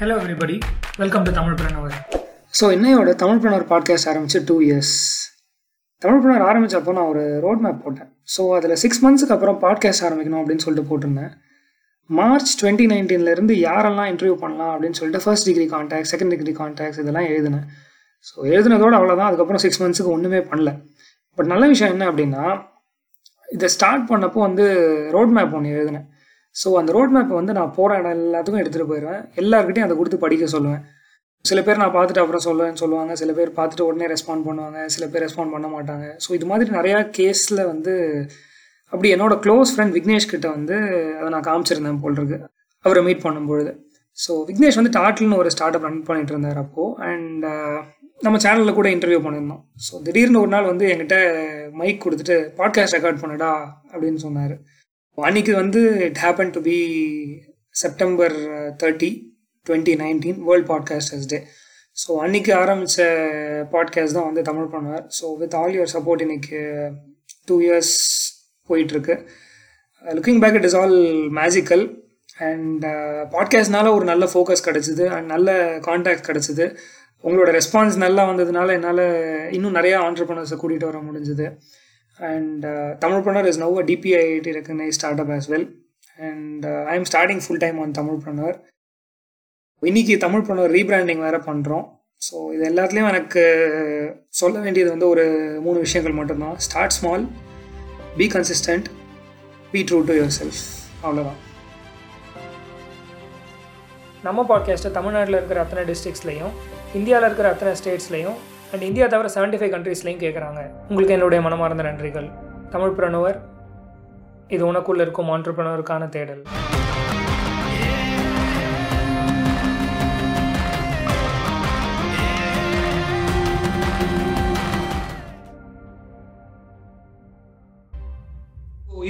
Hello everybody welcome to Tamil Pranavar so இன்னையோட Tamil Pranavar podcast ஆரம்பிச்சு two years Tamil Pranavar ஆரம்பிச்சப்போ நான் ஒரு ரோட் மேப் போட்டேன். ஸோ அதில் சிக்ஸ் மந்த்ஸுக்கு அப்புறம் பாட்காஸ்ட் ஆரம்பிக்கணும் அப்படின்னு சொல்லிட்டு போட்டிருந்தேன். மார்ச் டுவெண்ட்டி நைன்டீன்லேருந்து யாரெல்லாம் இன்டர்வியூ பண்ணலாம் அப்படின்னு சொல்லிட்டு first degree contact second degree contacts இதெல்லாம் எழுதினேன். ஸோ எழுதினதோடு அவ்வளோதான் அதுக்கப்புறம் சிக்ஸ் மந்த்ஸுக்கு ஒன்றுமே பண்ணல. பட் நல்ல விஷயம் என்ன அப்படின்னா இதை ஸ்டார்ட் பண்ணப்போ வந்து ரோட் மேப் ஒன்று எழுதினேன். ஸோ அந்த ரோட் மேப்பை வந்து நான் போகிற இடம் எல்லாத்துக்கும் எடுத்துகிட்டு போயிடுவேன் எல்லாருக்கிட்டையும் அதை கொடுத்து படிக்க சொல்லுவேன். சில பேர் நான் பார்த்துட்டு அப்புறம் சொல்லுவேன்னு சொல்லுவாங்க. சில பேர் பார்த்துட்டு உடனே ரெஸ்பாண்ட் பண்ணுவாங்க. சில பேர் ரெஸ்பாண்ட் பண்ண மாட்டாங்க. ஸோ இது மாதிரி நிறையா கேஸில் வந்து அப்படி என்னோட க்ளோஸ் ஃப்ரெண்ட் விக்னேஷ் கிட்ட வந்து அதை நான் காமிச்சிருந்தேன் போல் இருக்கு. அவரை மீட் பண்ணும்பொழுது. ஸோ விக்னேஷ் வந்து டாட்டில்னு ஒரு ஸ்டார்ட் அப் ரன் பண்ணிட்டு இருந்தார் அப்போது அண்ட் uh, நம்ம சேனலில் கூட இன்டர்வியூ பண்ணியிருந்தோம். ஸோ திடீர்னு ஒரு நாள் வந்து என்கிட்ட மைக் கொடுத்துட்டு பாட்காஸ்ட் ரெக்கார்ட் பண்ணுடா அப்படின்னு சொன்னார். அன்னைக்கு வந்து it happen to be September thirty twenty nineteen world podcasters day so அன்னைக்கு ஆரம்பித்த பாட்காஸ்ட் தான் வந்து தமிழ் பண்ணுவார் so with all your support இன்னைக்கு டூ இயர்ஸ் போயிட்டுருக்கு. Looking back it is all magical and பாட்காஸ்ட்னால ஒரு நல்ல ஃபோக்கஸ் கிடச்சிது. அண்ட் நல்ல கான்டாக்ட் கிடச்சிது. உங்களோட ரெஸ்பான்ஸ் நல்லா வந்ததுனால என்னால் இன்னும் நிறையா ஆண்டர்பனர்ஸை கூட்டிகிட்டு வர முடிஞ்சுது. And uh, Tamilpreneur is now a DPIIT recognized startup as well. And uh, I'm starting full time on Tamilpreneur. இன்னைக்கு தமிழ் தமிழ்ப்ரனர் ரீபிராண்டிங் வேற பண்ணுறோம் ஸோ இது எல்லாத்துலேயும் எனக்கு uh, சொல்ல வேண்டியது வந்து ஒரு மூணு விஷயங்கள் மட்டும்தான் start small be consistent be true to yourself அவ்வளோதான் நம்ம பாட்காஸ்ட்டை தமிழ்நாட்டில் இருக்கிற அத்தனை டிஸ்ட்ரிக்ஸ்லையும் இந்தியாவில் இருக்கிற அத்தனை ஸ்டேட்ஸ்லையும் அண்ட் இந்தியா தவிர செவன்டி ஃபைவ் கண்ட்ரீஸ்லையும் கேட்குறாங்க உங்களுக்கு என்னுடைய மனமார்ந்த நன்றிகள். தமிழ் பிரணுவர் இது உனக்குள்ளே இருக்கும் ஆண்டர்பிரனருக்கான தேடல்.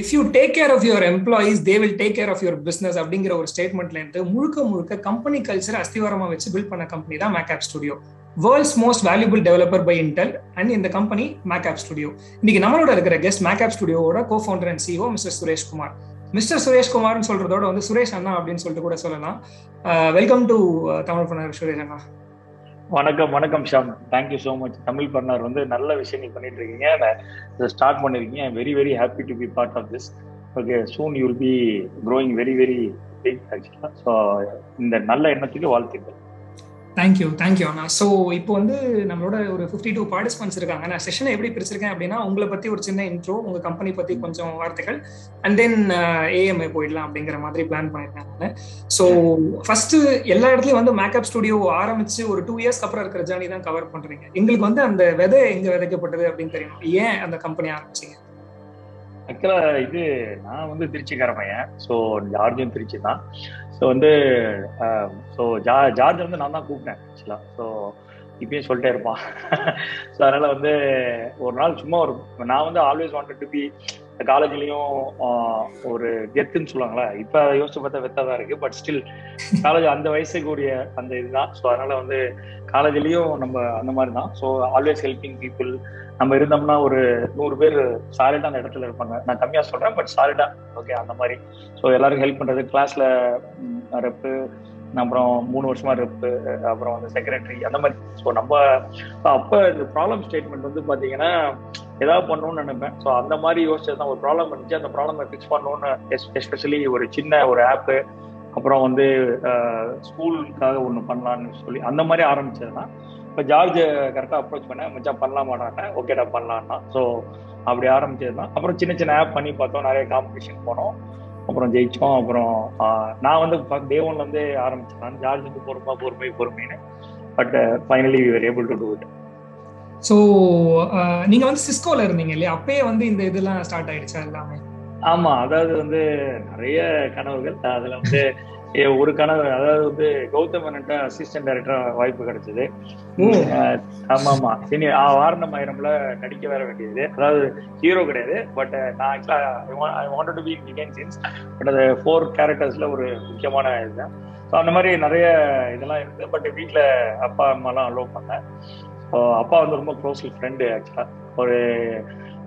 If you take care of your employees they will take care of your business அப்படிங்கிற ஒரு ஸ்டேட்மெண்ட்ல இருந்து முழுக்க முழுக்க கம்பெனி கல்ச்சர் அஸ்திவாரமா வச்சு பில்ட் பண்ண கம்பெனி தான் MakeApp Studio world's most valuable developer by Intel and இந்த கம்பெனி மேக்ஆப் ஸ்டுடியோ இன்னைக்கு நம்மளோட இருக்கிற guest MakeApp ஸ்டுடியோட cofounder and CEO mister Suresh Kumar mister சுரேஷ்குமார்னு சொல்றதோட வந்து சுரேஷ் அண்ணா அப்படின்னு சொல்லிட்டு கூட சொல்லலாம். வெல்கம் டு தமிழ் பண்ணர் சுரேஷ் அண்ணா. வணக்கம் வணக்கம் Sham. Thank you so much Tamil பண்ணார் வந்து நல்ல விஷயம் நீ பண்ணிட்டு இருக்கீங்க இதை ஸ்டார்ட் பண்ணிருக்கீங்க. Very very happy to be part of this okay soon you be growing very very big ஆக்சுவலாக ஸோ இந்த நல்ல எண்ணத்துக்கு வாழ்த்துக்கள். தேங்க்யூ தேங்க்யூ அண்ணா. ஸோ இப்போ வந்து நம்மளோட ஒரு ஃபிஃப்டி டூ பார்ட்டிசிபென்ட்ஸ் இருக்காங்க. நான் செஷனை எப்படி பிரிச்சிருக்கேன் அப்படின்னா உங்களை பற்றி ஒரு சின்ன இன்ட்ரோ உங்கள் கம்பெனி பற்றி கொஞ்சம் வார்த்தைகள் அண்ட் தென் ஏஎம்ஐ போயிடலாம் அப்படிங்கிற மாதிரி பிளான் பண்ணியிருக்கேன் நான். ஸோ ஃபர்ஸ்ட் எல்லா இடத்துலையும் வந்து மேக்கப் ஸ்டுடியோ ஆரம்பிச்சு ஒரு டூ இயர்ஸ்க்கு அப்புறம் இருக்கிற ஜேர்னி தான் கவர் பண்ணுறீங்க எங்களுக்கு வந்து அந்த விதை எங்கே விதைக்கப்பட்டது அப்படின்னு தெரியும். ஏன் அந்த கம்பெனி ஆரம்பிச்சிங்க? ஆக்சுவலா இது நான் வந்து திருச்சிக்கார பையன். ஸோ ஜார்ஜும் திருச்சி தான். ஸோ வந்து ஸோ ஜா ஜார்ஜ் வந்து நான் தான் கூப்பிட்டேன் ஆக்சுவலா ஸோ இப்பயும் சொல்லிட்டே இருப்பான். ஸோ அதனால வந்து ஒரு நாள் சும்மா ஒரு நான் வந்து ஆல்வேஸ் வாண்டட் டு பி காலேஜ்லயும் ஒரு கெத்துன்னு சொல்லுவாங்களா இப்போ யோசிச்சு பார்த்தா வெத்தா தான் இருக்கு. பட் ஸ்டில் காலேஜ் அந்த வயசுக்கு கூடிய அந்த இதுதான். ஸோ அதனால வந்து காலேஜ்லயும் நம்ம அந்த மாதிரி தான் ஸோ ஆல்வேஸ் ஹெல்பிங் பீப்புள் நம்ம இருந்தோம்னா ஒரு நூறு பேர் சாலிடா அந்த இடத்துல இருப்பாங்க. நான் கம்மியா சொல்றேன் பட் சாலிடா ஓகே அந்த மாதிரி. ஸோ எல்லாரும் ஹெல்ப் பண்றது. கிளாஸ்ல ரெப்பு அப்புறம் மூணு வருஷமா ரெப்பு அப்புறம் வந்து செக்ரட்டரி அந்த மாதிரி. ஸோ நம்ம அப்போ இந்த ப்ராப்ளம் ஸ்டேட்மெண்ட் வந்து பாத்தீங்கன்னா ஏதாவது பண்ணணும்னு நினைப்பேன். ஸோ அந்த மாதிரி யோசிச்சது தான் ஒரு ப்ராப்ளம் இருந்துச்சு. அந்த ப்ராப்ளம் ஃபிக்ஸ் பண்ணணும்னு எஸ்பெஷலி ஒரு சின்ன ஒரு ஆப்பு அப்புறம் வந்து ஸ்கூலுக்காக ஒன்று பண்ணலான்னு சொல்லி அந்த மாதிரி ஆரம்பிச்சது தான் இப்போ ஜார்ஜ் கரெக்டாக அப்ரோச் பண்ணேன். மச்சான் பண்ணலாமாடானேன். ஓகேடா பண்ணலான்னா ஸோ அப்படி ஆரம்பிச்சது தான் அப்புறம் சின்ன சின்ன ஆப் பண்ணி பார்த்தோம். நிறைய காம்படிஷன் போனோம். அப்புறம் ஜெயிச்சோம். அப்புறம் நான் வந்து டே ஒன்லேருந்தே ஆரம்பிச்சேன். ஜார்ஜ் வந்து பொறுமை பொறுமை பொறுமைன்னு. But finally we able to do it so நீங்க வந்து சிஸ்கோல இருந்தீங்க இல்லையா அப்பயே வந்து இந்த இதெல்லாம் ஸ்டார்ட் ஆயிடுச்சா எல்லாமே? ஆமா அதாவது வந்து நிறைய கனவுகள். அதுல வந்து ஒரு கனவு அதாவது வந்து கௌதம் மேனன்ட்ட அசிஸ்டன்ட் டைரக்டரா வாய்ப்பு கிடைச்சது. ஆமா ஆமா சரி வாரணம் ஆயிரம்ல நடிக்க வேற வேண்டியது. அதாவது ஹீரோ கிடையாது. பட் நான் ஆக்சுவலா ஐ வாண்டட் டு பி பிகைன் சீன்ஸ் பட் அது ஃபோர் கேரக்டர்ஸ்ல ஒரு முக்கியமான இதுதான். ஸோ அந்த மாதிரி நிறைய இதெல்லாம் இருக்கு. பட் வீட்டில் அப்பா அம்மாலாம் அலோவ் பண்ணேன் அப்பா வந்து ரொம்ப க்ளோஸ் ஃப்ரெண்டு ஆக்சுவலாக ஒரு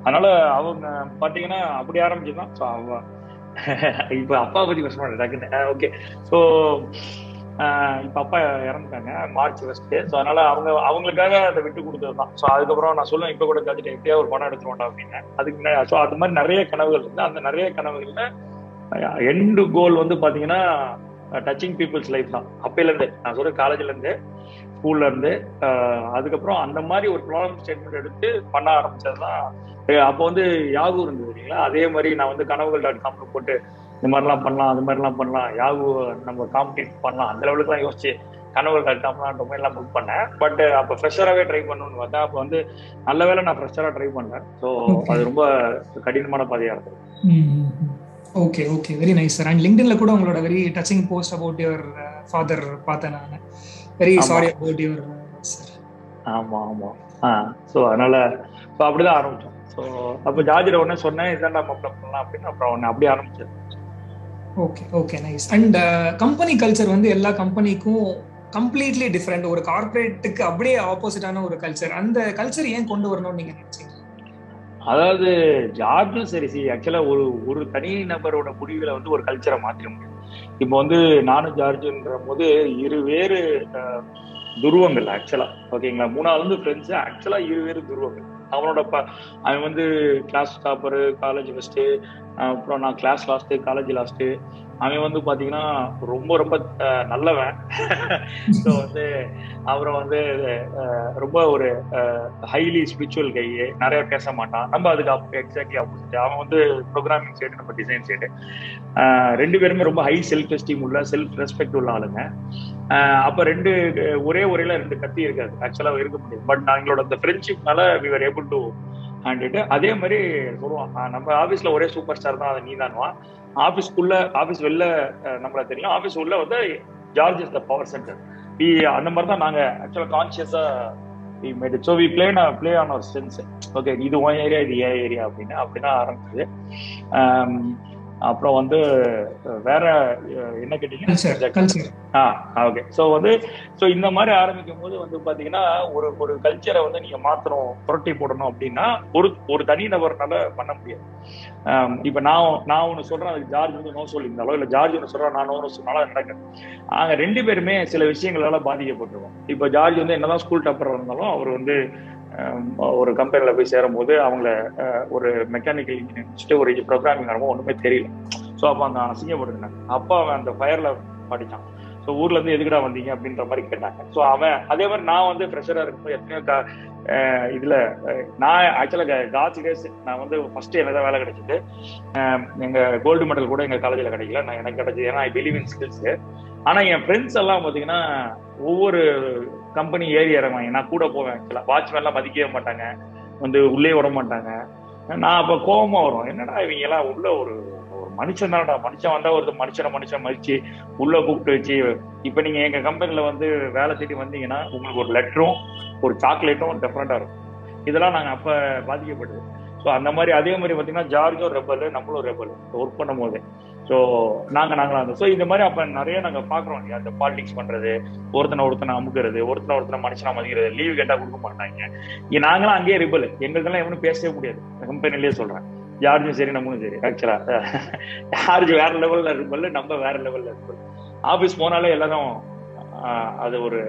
அதனால அவங்க பாத்தீங்கன்னா அப்படி ஆரம்பிச்சுதான். ஸோ அவன் இப்போ அப்பா பத்தி பேச மாட்டேன் ஓகே ஸோ இப்போ அப்பா இறந்துட்டாங்க மார்ச் ஃபர்ஸ்ட் ஸோ அதனால அவங்க அவங்களுக்காக அதை விட்டு கொடுத்தது தான் ஸோ அதுக்கப்புறம் நான் சொல்லுவேன் இப்போ கூட கழிச்சிட்டு எப்படியா ஒரு படம் எடுத்துருவோம்டா அப்படின்னு. அதுக்கு முன்னாடி ஸோ அது மாதிரி நிறைய கனவுகள் இருந்து அந்த நிறைய கனவுகள்ல எண்டு கோல் வந்து பாத்தீங்கன்னா டச்சிங் பீப்புள்ஸ் லைஃப் தான். அப்பையிலேருந்து நான் சொல்ற காலேஜ்ல இருந்து ஸ்கூல்ல இருந்து அதுக்கப்புறம் அந்த மாதிரி ஒரு ப்ராப்ளம் ஸ்டேட்மெண்ட் எடுத்து பண்ண ஆரம்பிச்சது தான் அப்போ வந்து யாகு இருந்தது இல்லைங்களா? அதே மாதிரி நான் வந்து கனவுகள் டாட் காம்ல போட்டு இந்த மாதிரிலாம் பண்ணலாம் அது மாதிரிலாம் பண்ணலாம் யாகு நம்ம காம்படிட் பண்ணலாம் அந்த லெவலுக்குலாம் யோசிச்சு கனவுகள் டாட் காம்லாம் எல்லாம் புக் பண்ணேன். பட் அப்போ ஃப்ரெஷராகவே ட்ரை பண்ணணும்னு பார்த்தா அப்போ வந்து நல்ல வேலை நான் ஃப்ரெஷராக ட்ரை பண்ணேன். ஸோ அது ரொம்ப கடினமான பாதையாக இருந்தது. Okay okay very nice sir and லிங்க்டின்ல கூட உங்களோட very touching post about your father பார்த்தேன் நான். Very sorry about your sir. ஆமா ஆமா. ஆ ஸோ அதனால ஸோ அப்படிதான் ஆரம்பிச்சோம். ஸோ அப்போ ஜார்ஜில் உடனே சொன்னேன் இதான் நம்ம பண்ணலாம் அப்படின்னு அப்புறம் ஒன்று அப்படியே ஆரம்பிச்சது okay okay nice and company culture வந்து எல்லா கம்பெனிக்கும் கம்ப்ளீட்லி டிஃப்ரெண்ட் ஒரு கார்பரேட்டுக்கு அப்படியே ஆப்போசிட்டான ஒரு கல்ச்சர் அந்த கல்ச்சர் ஏன் கொண்டு வரணும்னு நீங்க நினைச்சீங்க? அதாவது ஜார்ஜும் சரி சி ஆக்சுவலா ஒரு ஒரு தனி நபரோட முடிவுல வந்து ஒரு கல்ச்சரை மாத்திர முடியும். இப்போ வந்து நானும் ஜார்ஜுன்ற போது இரு வேறு துருவங்கள் ஆக்சுவலா ஓகேங்களா மூணாவது வந்து ஃப்ரெண்ட்ஸ் ஆக்சுவலா இரு வேறு துருவங்கள். அவனோட ப அவன் வந்து கிளாஸ் டாப்பரு காலேஜ் ஃபஸ்ட்டு அப்புறம் நான் கிளாஸ் லாஸ்ட்டு காலேஜ் லாஸ்ட்டு அவன் வந்து பாத்தீங்கன்னா ரொம்ப ரொம்ப நல்லவன். ஸோ வந்து அப்புறம் வந்து ரொம்ப ஒரு ஹைலி ஸ்பிரிச்சுவல் கை நிறைய பேச மாட்டான். நம்ம அதுக்கு அப்போ எக்ஸாக்ட்லி ஆப்போசிட் அவன் வந்து ப்ரோக்ராமிங் சைடு நம்ம டிசைன் சைடு ரெண்டு பேருமே ரொம்ப ஹை செல்ஃப் எஸ்டீம் உள்ள செல்ஃப் ரெஸ்பெக்ட் உள்ள ஆளுங்க. அப்ப ரெண்டு ஒரே ஒரேல ரெண்டு கத்தி இருக்காது. ஆக்சுவலா இருக்க முடியும் பட் நான் எங்களோட அந்த ஃப்ரெண்ட்ஷிப்னால we are able to handle it அதே மாதிரி சொல்லுவான் நம்ம ஆபீஸ்ல ஒரே சூப்பர் ஸ்டார் தான் அதை நீ தானுவான் ஆபீஸ்க்குள்ள ஆஃபீஸ் வெளில நம்மள தெரியும். ஆபீஸ் உள்ள வந்து George is the power center we அந்த மாதிரி தான் நாங்க ஆக்சுவலா கான்சியஸா we made so we play play on our sense okay இது உன் ஏரியா இது ஏன் ஏரியா அப்படின்னு அப்படிதான் ஆரம்பிச்சது. அப்புறம் வந்து வேற என்ன கேட்டீங்க? ஆ ஓகே ஸோ வந்து ஸோ இந்த மாதிரி ஆரம்பிக்கும் போது வந்து பாத்தீங்கன்னா ஒரு ஒரு கல்ச்சரை வந்து நீங்க மாத்தணும் புரட்டி போடணும் அப்படின்னா ஒரு ஒரு தனி நபர்னால பண்ண முடியாது. இப்ப நான் நான் ஒண்ணு சொல்றேன் அதுக்கு ஜார்ஜ் வந்து நோ சொல்லியிருந்தாலோ இல்ல ஜார்ஜ் ஒன்று சொல்றேன் நான் நோ சொன்னாலும் நடக்காது. நாங்க ரெண்டு பேருமே சில விஷயங்களால பாதிக்கப்பட்டிருக்கோம் இப்ப ஜார்ஜ் வந்து என்னதான் ஸ்கூல் டப்பர் இருந்தாலும் அவர் வந்து ஒரு கம்பெனியில் போய் சேரும் போது அவங்கள ஒரு மெக்கானிக்கல் இன்ஜினியர் ஒரு ப்ரோக்ராமிங் ஆரம்பம் ஒன்றுமே தெரியல. ஸோ அப்போ அந்த அசிங்கப்படுத்தினாங்க. அப்போ அவன் அந்த ஃபயரில் படித்தான் ஸோ ஊர்ல இருந்து எதுக்குடா வந்தீங்க அப்படின்ற மாதிரி கேட்டாங்க. ஸோ அவன் அதே மாதிரி நான் வந்து ஃப்ரெஷராக இருக்கும்போது எத்தனையோ இதுல நான் ஆக்சுவலாக காட்ஸ் டேஸ் நான் வந்து ஃபர்ஸ்ட் எனக்கு தான் வேலை கிடைச்சது. எங்க கோல்டு மெடல் கூட எங்க காலேஜில் கிடைக்கல. நான் எனக்கு கிடைச்சது. ஏன்னா ஐ பிலீவ் இன் ஸ்கில்ஸ் ஆனா என் ஃப்ரெண்ட்ஸ் எல்லாம் பாத்தீங்கன்னா ஒவ்வொரு கம்பெனி ஏறி இறங்குவாங்க. நான் கூட போவேன். ஆக்சுவலா வாட்ச்மேன் எல்லாம் மதிக்கவே மாட்டாங்க. வந்து உள்ளே விட மாட்டாங்க. நான் அப்ப கோபமா வரும் என்னடா இவங்க எல்லாம் உள்ள ஒரு ஒரு மனுஷன் தான்டா? மனுஷன் வந்தா ஒரு மனுஷனை மனுஷன் மதிச்சு உள்ள கூப்பிட்டு வச்சு இப்ப நீங்க எங்க கம்பெனில வந்து வேலை தேடி வந்தீங்கன்னா உங்களுக்கு ஒரு லெட்டரும் ஒரு சாக்லேட்டும் டிஃப்ரெண்டா இருக்கும். இதெல்லாம் நாங்க அப்ப பாதிக்கப்பட்டது ஸோ அந்த மாதிரி அதே மாதிரி பார்த்தீங்கன்னா ஜார்ஜும் ரெபல் நம்மளும் ரெபல் ஒர்க் பண்ணும் போது. ஸோ நாங்க நாங்களாம் இருந்தோம் ஸோ இந்த மாதிரி அப்ப நிறைய நாங்க பாக்குறோம். இல்லையா அந்த பாலிடிக்ஸ் பண்றது ஒருத்தனை ஒருத்தனை அமுக்கிறது ஒருத்தனை ஒருத்தனை மனுஷனை மதிக்கிறது லீவு கேட்டா கொடுக்க மாட்டாங்க. நாங்களாம் அங்கேயே ரிபல் எங்களுக்கெல்லாம் எவனும் பேசவே முடியாது. கம்பெனிலேயே சொல்றேன். ஜார்ஜும் சரி நம்மளும் சரி. ஆக்சுவலா ஜார்ஜ் வேற லெவல்ல ரிபல் நம்ம வேற லெவல்ல ரிபல் ஆபீஸ் போனாலே எல்லாரும் அது ஒரு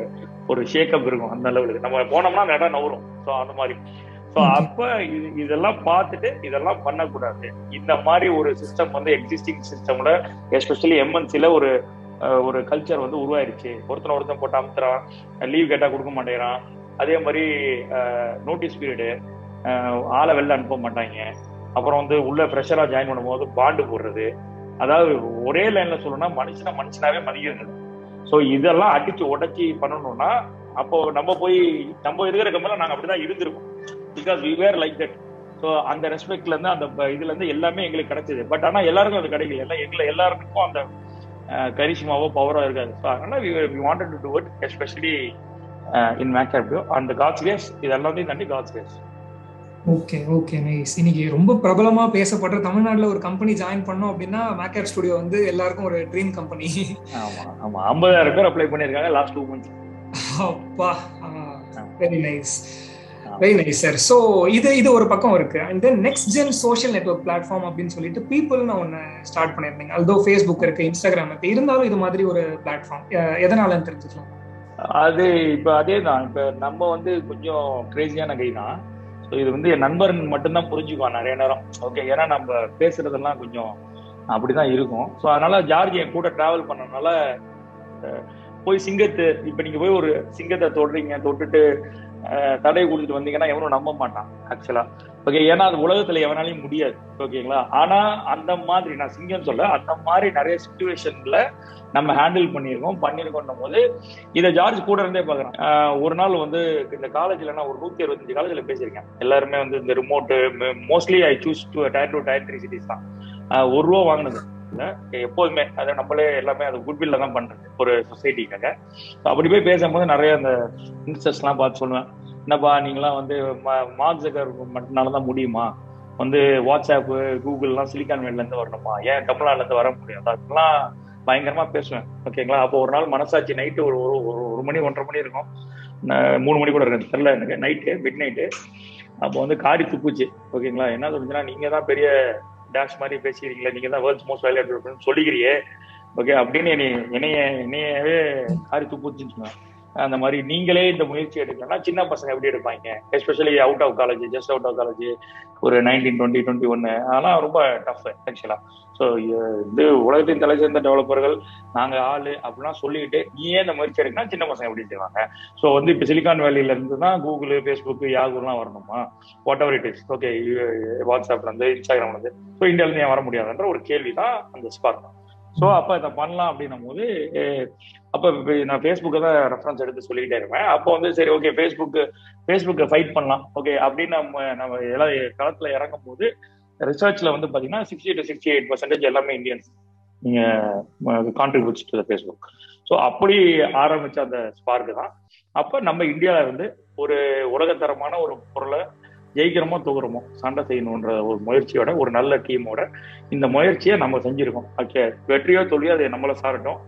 ஒரு ஷேக்கப் இருக்கும் அந்த லெவலுக்கு நம்ம போனோம்னா அந்த இடம் நவரும். ஸோ அந்த மாதிரி. ஸோ அப்ப இது இதெல்லாம் பார்த்துட்டு இதெல்லாம் பண்ணக்கூடாது. இந்த மாதிரி ஒரு சிஸ்டம் வந்து எக்ஸிஸ்டிங் சிஸ்டம்ல எஸ்பெஷலி எம்என்சில ஒரு ஒரு கல்ச்சர் வந்து உருவாயிருச்சு. ஒருத்தனை ஒருத்தன் போட்டு அமுத்துறான். லீவ் கேட்டா கொடுக்க மாட்டேங்கிறான். அதே மாதிரி நோட்டீஸ் பீரியடு ஆளை வெளில அனுப்ப மாட்டாங்க. அப்புறம் வந்து உள்ள ஃப்ரெஷரா ஜாயின் பண்ணும்போது பாண்டு போடுறது. அதாவது ஒரே லைன்ல சொல்லணும்னா மனுஷனை மனுஷனாவே மதிக்கிறது ஸோ இதெல்லாம் அடிச்சு உடச்சி பண்ணணும்னா அப்போ நம்ம போய் நம்ம இருக்கிற கம்பெனில நாங்க அப்படிதான் இருந்திருக்கோம். Because we were like that so அந்த ரெஸ்பெக்ட்ல இருந்து அந்த இதுல இருந்து எல்லாமே எங்களுக்கு கிடைச்சது. பட் ஆனா எல்லாருக்கும் அது கிடைக்கல. எல்லாம் எங்களை எல்லாருக்கும் அந்த கரிஷ்மாவோ பவரோ இருக்காது. ஸோ அதனால we we wanted to do it especially in மேக்கப்டியோ அந்த காட்ஸ் வேஸ் இது எல்லாத்தையும் தாண்டி God's ways okay okay nice இன்னைக்கு ரொம்ப பிரபலமா பேசப்படுற தமிழ்நாட்டுல ஒரு கம்பெனி ஜாயின் பண்ணோம் அப்படின்னா மேக்கப் ஸ்டுடியோ வந்து எல்லாருக்கும் ஒரு ட்ரீம் கம்பெனி ஆமா ஆமா. ஐம்பதாயிரம் பேர் அப்ளை பண்ணிருக்காங்க லாஸ்ட் டூ மந்த்ஸ் அப்பா very nice very nice sir so இது இது ஒரு பக்கம் இருக்கு. And then next gen social network platform அப்படின்னு சொல்லிட்டு பீப்புள்னு ஒன்று ஸ்டார்ட் பண்ணியிருந்தீங்க. அல்தோ ஃபேஸ்புக் இருக்கு இன்ஸ்டாகிராம் இருக்கு இருந்தாலும் இது மாதிரி ஒரு பிளாட்ஃபார்ம் எதனாலன்னு தெரிஞ்சுக்கலாம்? அது இப்போ அதே தான் இப்போ நம்ம வந்து கொஞ்சம் கிரேசியான கை தான். ஸோ இது வந்து என் நண்பன் மட்டும்தான் புரிஞ்சுக்குவான் நிறைய நேரம். ஓகே ஏன்னா நம்ம பேசுறதெல்லாம் கொஞ்சம் அப்படிதான் இருக்கும். ஸோ அதனால ஜார்ஜ் என் கூட டிராவல் பண்ணனால போய் சிங்கத்தை இப்போ நீங்க போய் ஒரு சிங்கத்தை தொடுறீங்க தொட்டுட்டு தடை கொடுத்துட்டு வந்தீங்கன்னா எவனும் நம்ப மாட்டான் ஆக்சுவலா ஓகே ஏன்னா அது உலகத்துல எவனாலையும் முடியாது. ஓகேங்களா ஆனா அந்த மாதிரி நான் சிங்கம் சொல்ல அந்த மாதிரி நிறைய சுச்சுவேஷன்ல நம்ம ஹேண்டில் பண்ணியிருக்கோம் பண்ணியிருக்கோம் போது இதை ஜார்ஜ் கூட இருந்தே பாக்குறேன் ஒரு நாள் வந்து இந்த காலேஜ்ல நான் ஒரு நூத்தி அறுபத்தஞ்சு காலேஜ்ல பேசியிருக்கேன். எல்லாருமே வந்து இந்த remote mostly I choose to tier two tier three cities தான். ஒரு ரூபா வாங்கினது. இல்லை. எப்போதுமே அதை நம்மளே எல்லாமே அது குட்வில்ல தான் பண்றது ஒரு சொசைட்டிக்காக அப்படி போய் பேசும்போது நிறைய அந்த இன்ஸ்டர்ஸ்லாம் பார்த்து சொல்லுவேன். என்னப்பா நீங்களாம் வந்து மார்க் ஜக்கர் மட்டும்னால தான் முடியுமா? வந்து வாட்ஸ்அப்பு கூகுள்லாம் சிலிக்கான் வேல்ல வரணுமா? ஏன் தமிழ்நாடுலேருந்து வர முடியாது? அதெல்லாம் பயங்கரமா பேசுவேன். ஓகேங்களா அப்போ ஒரு நாள் மனசாட்சி நைட்டு ஒரு ஒரு ஒரு மணி ஒன்றரை மணி இருக்கும். மூணு மணி கூட இருக்கு தெரில எனக்கு. நைட்டு மிட் நைட்டு அப்போ வந்து காரி துப்புச்சு. ஓகேங்களா என்ன சொல்லுச்சுன்னா நீங்க தான் பெரிய டேஷ் மாதிரி பேசிக்கிறீங்களே நீங்க தான் வேர்ல்ட்ஸ் மோஸ்ட் வேல்யூ சொல்லிக்கிறியே. ஓகே அப்படின்னு என்னை என்னைய என்னையவே காரி துப்புச்சுன்னு அந்த மாதிரி நீங்களே இந்த முயற்சி எடுக்கணும்னா சின்ன பசங்க எப்படி எடுப்பாங்க? Especially out of college just out of college ஒரு நைன்டீன் டுவெண்ட்டி டுவெண்ட்டி ஒன்னு அதெல்லாம் ரொம்ப டஃப் ஆக்சுவலா ஸோ இது உலகத்தின் தலை சேர்ந்த டெவலப்பர்கள் நாங்க ஆளு அப்படிலாம் சொல்லிட்டு நீ ஏன் இந்த முயற்சி எடுக்கணும் சின்ன பசங்க எப்படி செய்வாங்க? ஸோ வந்து இப்போ சிலிகான் வேலியில இருந்து தான் கூகுள் ஃபேஸ்புக் யாகுலாம் வரணுமா? Whatever it is okay வாட்ஸ்அப்ல இருந்து இன்ஸ்டாகிராம்ல இருந்து ஸோ இந்தியாவிலேருந்து ஏன் வர முடியாதுன்ற ஒரு கேள்வி தான் அந்த ஸ்பார்க் ஸோ அப்போ இதை பண்ணலாம் அப்படின்னும் போது அப்போ நான் ஃபேஸ்புக்கை தான் ரெஃபரன்ஸ் எடுத்து சொல்லிக்கிட்டே இருப்பேன். அப்போ வந்து சரி ஓகே ஃபேஸ்புக்கு ஃபேஸ்புக்கை ஃபைட் பண்ணலாம். ஓகே அப்படின்னு நம்ம நம்ம எல்லாம் களத்தில் இறங்கும் போது ரிசர்ச்ல வந்து பார்த்தீங்கன்னா sixty to sixty eight percentage எல்லாமே இந்தியன்ஸ் நீங்க கான்ட்ரிபியூட்ஸ் டு ஃபேஸ்புக் ஸோ அப்படி ஆரம்பிச்ச அந்த ஸ்பார்க் தான். அப்போ நம்ம இந்தியாவில இருந்து ஒரு உலகத்தரமான ஒரு பொருளை ஜெயிக்கிறோமோ தூக்குறோமோ சண்டை செய்யணுன்ற ஒரு முயற்சியோட ஒரு நல்ல டீமோட இந்த முயற்சியை நம்ம செஞ்சிருக்கோம். ஓகே வெற்றியோ தோல்வியோ அதை நம்மள சாரட்டும்.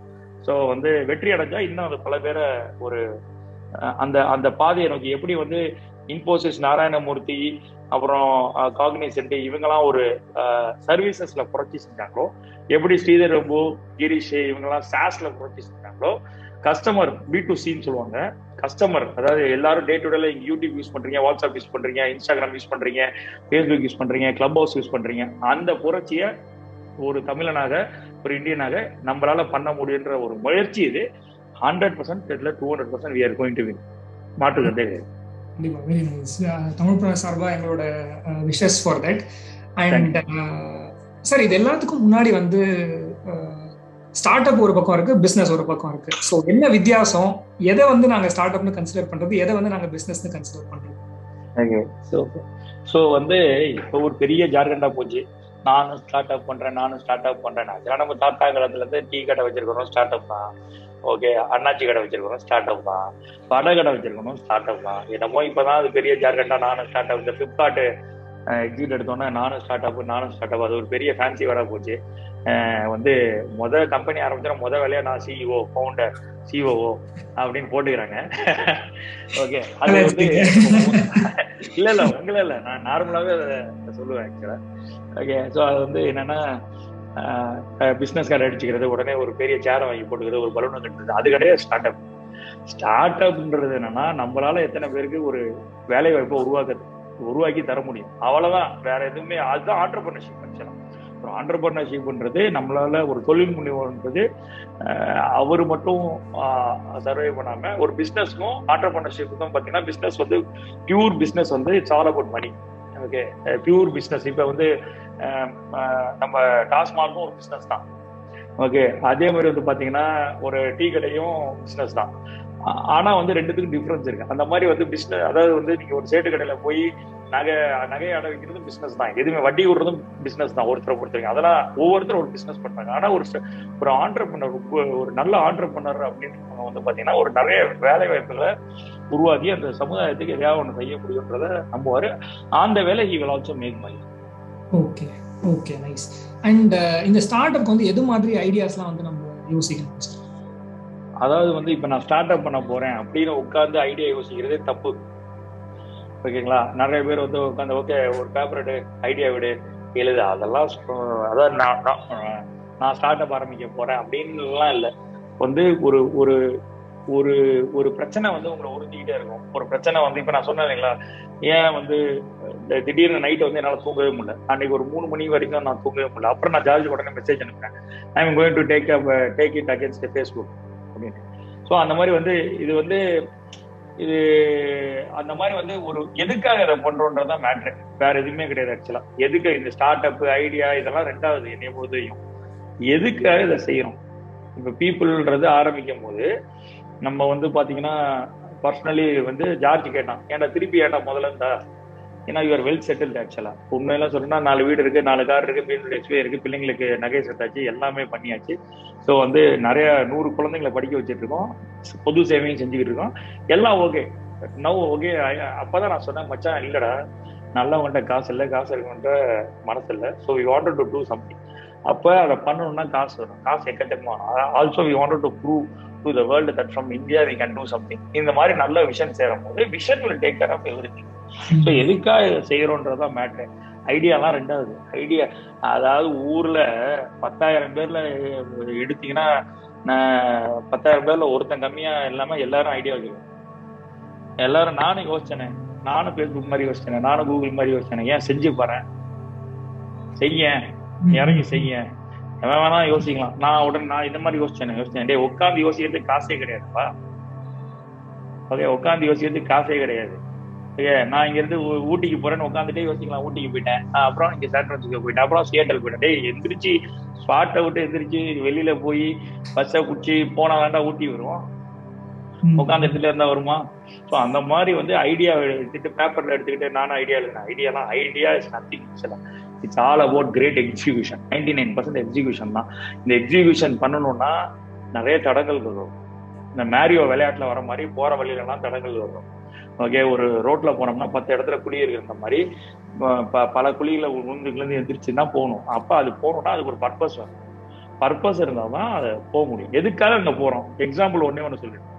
ஸோ வந்து வெற்றி அடைஞ்சா இன்னும் அது பல பேரை ஒரு அந்த அந்த பாதையை நோக்கி எப்படி வந்து இன்போசிஸ் நாராயணமூர்த்தி அப்புறம் காக்னிசென்ட் இவங்கெல்லாம் ஒரு சர்வீசஸ்ல புரட்சி செஞ்சாங்களோ எப்படி ஸ்ரீதர் ரம்பு கிரீஷ் இவங்கெல்லாம் சாஸ்ல புரட்சி செஞ்சாங்களோ கஸ்டமர் பி டு சின்னு சொல்லுவாங்க. கஸ்டமர் அதாவது எல்லாரும் டே டு டேல யூடியூப் யூஸ் பண்றீங்க வாட்ஸ்அப் யூஸ் பண்றீங்க இன்ஸ்டாகிராம் யூஸ் பண்றீங்க ஃபேஸ்புக் யூஸ் பண்றீங்க கிளப் ஹவுஸ் யூஸ் பண்றீங்க. அந்த புரட்சியை ஒரு தமிழனாக ஒரு இந்தியனாக நம்மளால பண்ண முடியுன்ற ஒரு முயற்சி இது. ஹண்ட்ரட் பர்சன்ட் இல்லை two hundred percent we are going to win சந்தேகம் கண்டிப்பா வெரி நைஸ் தமிழ் சார்பா எங்களோட wishes for that and sir இது எல்லாத்துக்கும் முன்னாடி வந்து ஸ்டார்ட் அப் ஒரு பக்கம் இருக்கு பிசினஸ் ஒரு பக்கம் இருக்கு. ஸோ என்ன வித்தியாசம்? எதை வந்து நாங்க ஸ்டார்ட் அப்னு கன்சிடர் பண்றது? எதை வந்து நாங்க பிசினஸ்னு கன்சிடர் பண்றோம் ஸோ வந்து இப்போ ஒரு பெரிய ஜார்க்கண்டா போச்சு. நானும் ஸ்டார்ட் அப் பண்றேன் நானும் ஸ்டார்ட் அப் பண்றேன் நம்ம தாத்தா காலத்துல இருந்து டீ கடை வச்சிருக்கிறோம் ஸ்டார்ட் அப் தான். ஓகே அண்ணாச்சி கடை வச்சிருக்கிறோம் ஸ்டார்ட் அப் தான். வடை கடை வச்சிருக்கணும் ஸ்டார்ட் அப் தான். என்னமோ இப்பதான் அது பெரிய ஜார்க்கண்டா நானும் ஸ்டார்ட் அப் இந்த பிளிப்கார்ட் எக்ஸிட் எடுத்தோன்னா நானும் ஸ்டார்ட் அப் நானும் ஸ்டார்ட் அப் அது ஒரு பெரிய ஃபேன்சி வர போச்சு. வந்து முத கம்பெனி ஆரம்பிச்சா முத வேலையா நான் சிஇஓ ஃபவுண்டர் சிஓஓ அப்படின்னு போட்டுக்கிறாங்க. ஓகே அது வந்து இல்ல இல்ல உங்கள இல்ல. நான் நார்மலாவே சொல்லுவேன் ஆக்சுவலா ஓகே ஸோ அது வந்து என்னன்னா பிஸ்னஸ் கார்டு அடிச்சுக்கிறது உடனே ஒரு பெரிய சேரை வாங்கி போட்டுக்கிறது ஒரு பலூன் கட்டுறது அது கிடையாது ஸ்டார்ட் அப் ஸ்டார்ட் அப்ன்றது என்னன்னா நம்மளால எத்தனை பேருக்கு ஒரு வேலை வாய்ப்பை உருவாக்க உருவாக்கி தர முடியும். அவ்வளவுதான். வேற எதுவுமே அதுதான் ஆண்டர்பிரினர்ஷிப் ஆக்சுவலா ஒரு ஆண்டர்பிரினர்ஷிப்ன்றது நம்மளால ஒரு தொழில் முனைவோன்றது அவர் மட்டும் சர்வே பண்ணாம ஒரு பிசினஸ்க்கும் ஆண்டர்பிரினர்ஷிப்புக்கும் பாத்தீங்கன்னா பிசினஸ் வந்து பியூர் பிசினஸ் வந்து it's all about money okay. Pure business இப்ப வந்து நம்ம டாஸ்மார்க்கும் ஒரு பிசினஸ் தான். ஓகே. அதே மாதிரி வந்து பாத்தீங்கன்னா ஒரு டீ கடையும் பிசினஸ் தான். ஆனா வந்து ரெண்டுத்துக்கும் டிஃபரன்ஸ் இருக்கு. அந்த மாதிரி வந்து பிசினஸ் அதாவது வந்து நீங்க ஒரு சேட்டு கடையில போய் நகை நகையை அடை வைக்கிறதும் பிசினஸ் தான். எதுவுமே வட்டி விடுறதும் பிசினஸ் தான் ஒருத்தரை பொறுத்தவரைக்கும். அதெல்லாம் ஒவ்வொருத்தரும் ஒரு பிசினஸ் பண்றாங்க. ஆனா ஒரு ஒரு ஆண்டர்பனர் ஒரு நல்ல ஆண்டர்பனர் அப்படின்னு வந்து பாத்தீங்கன்னா ஒரு நிறைய வேலை வாய்ப்புகளை உருவாக்கி அந்த சமுதாயத்துக்கு எதையாவது ஒன்று செய்ய முடியுன்றத நம்புவாரு. அந்த வேலை he will also make my okay okay nice and இந்த ஸ்டார்ட் அப் வந்து எது மாதிரி ஐடியாஸ்லாம் வந்து நம்ம யோசிக்கணும் அதாவது வந்து இப்ப நான் ஸ்டார்ட் அப் பண்ண போறேன் அப்படின்னு உட்கார்ந்து ஐடியா யோசிக்கிறதே தப்பு. ஓகேங்களா? நிறைய பேர் வந்து உட்காந்து ஓகே ஒரு பேப்பர் எடு ஐடியா விடு எழுது. அதெல்லாம் அதாவது அதான் நான் நான், ஸ்டார்ட் அப் ஆரம்பிக்க போறேன் அப்படின்னுலாம் இல்லை. வந்து ஒரு ஒரு ஒரு ஒரு பிரச்சனை வந்து உங்களை உறுத்திக்கிட்டே இருக்கும். ஒரு பிரச்சனை வந்து இப்ப நான் சொன்னேன் இல்லைங்களா? ஏன் வந்து திடீர்னு நைட் வந்து என்னால தூங்கவே முடியல. அன்னைக்கு ஒரு மூணு மணி வரைக்கும் நான் தூங்கவே முடியல. அப்புறம் நான் ஜார்ஜ் உடனே மெசேஜ் அனுப்புறேன். I am going to take take it against Facebook அப்படின்னு ஸோ அந்த மாதிரி வந்து இது வந்து இது அந்த மாதிரி வந்து ஒரு எதுக்காக இதை பண்றோன்றதான் மேட்ரு வேற எதுவுமே கிடையாது ஆக்சுவலா எதுக்கு இந்த ஸ்டார்ட் அப் ஐடியா இதெல்லாம் ரெண்டாவது என்னைய பொறுத்தையும் எதுக்காக இதை செய்யறோம் இப்ப பீப்புள்ன்றது ஆரம்பிக்கும் போது நம்ம வந்து பாத்தீங்கன்னா பர்சனலி வந்து ஜார்ஜ் கேட்டான் ஏன்டா திருப்பி ஏன்டா முதல்ல இருந்தா ஏன்னா யுவர் வெல் செட்டில்டு ஆக்சுவலா உண்மையெல்லாம் சொல்லணும்னா நாலு வீடு இருக்கு நாலு கார் இருக்கு பிஎன்டபிள்யூ எக்ஸ்பி இருக்கு பிள்ளைங்களுக்கு நகை சேர்த்தாச்சு எல்லாமே பண்ணியாச்சு. ஸோ வந்து நிறைய நூறு குழந்தைங்களை படிக்க வச்சுட்டு இருக்கோம் பொது சேவையும் செஞ்சுக்கிட்டு இருக்கோம். எல்லாம் ஓகே நவ் ஓகே அப்பதான் நான் சொன்னேன் மச்சான் இல்லடா. நல்லவன்ட்ட காசு இல்லை. காசு இருக்கவன்ட்ட மனசு இல்லை. So we wanted to do something அப்போ அதை பண்ணணும்னா காசு வரும் காசு எக்கச்சக்கமா also we wanted to prove to the world that from India we can do something இந்த மாதிரி நல்ல விஷன் சேரும் போது vision will take care of everything so எதுக்காக இதை செய்யறோன்றதான் மேட்ரு ஐடியாலாம் ரெண்டாவது. ஐடியா அதாவது ஊர்ல பத்தாயிரம் பேர்ல எடுத்தீங்கன்னா நான் பத்தாயிரம் பேர்ல ஒருத்தன் கம்மியா இல்லாம எல்லாரும் ஐடியா வைக்கிறோம் எல்லாரும் நானும் யோசிச்சேனே. நானும் ஃபேஸ்புக் மாதிரி யோசிச்சேனே. நானும் கூகுள் மாதிரி யோசிச்சேனே. ஏன் செஞ்சு பாறேன் செய்ய. இறங்கி செய்ய. எவன் வேணா யோசிக்கலாம். நான் உடனே நான் இந்த மாதிரி யோசிச்சேன் யோசிச்சேன். டே உட்காந்து யோசிக்கிறதுக்கு காசே கிடையாதுப்பா. ஓகே உட்காந்து யோசிக்கிறதுக்கு காசே கிடையாது. நான் இங்க இருந்து ஊட்டிக்கு போறேன்னு உட்காந்துட்டே யோசிக்கலாம். ஊட்டிக்கு போயிட்டேன். அப்புறம் இங்க சான் பிரான்சிஸ்கோ போயிட்டேன். அப்புறம் சியேட்டல் போயிட்டேன். டேய் எந்திரிச்சு ஸ்பாட்டை விட்டு எந்திரிச்சு வெளியில போய் பஸ்ஸை குடிச்சு போனா வேண்டா ஊட்டி வருவோம். உட்காந்து இடத்துல இருந்தா வருமா? ஸோ அந்த மாதிரி வந்து ஐடியா எடுத்துட்டு பேப்பர்ல எடுத்துக்கிட்டு நானும் ஐடியா எழுதினேன் ஐடியாலாம் idea is nothing it's all about great execution ninety nine percent execution தான். இந்த எக்ஸிகியூஷன் பண்ணணும்னா நிறைய தடங்கள் வரும். இந்த மேரியோ விளையாட்டுல வர மாதிரி போற வழியிலலாம் தடங்கள் வரும். ஓகே ஒரு ரோட்ல போனோம்னா பத்து இடத்துல குழி இருக்கிற மாதிரி ப- பல குழியில உளுந்துலேருந்து எந்திரிச்சு போகணும். அப்ப அது போகணும்னா அதுக்கு ஒரு பர்பஸ் வரும் பர்பஸ் இருந்தால் தான் அதை போக முடியும். எதுக்காக அங்கே போகிறோம் எக்ஸாம்பிள் ஒன்றே ஒன்று சொல்லிடுறேன்.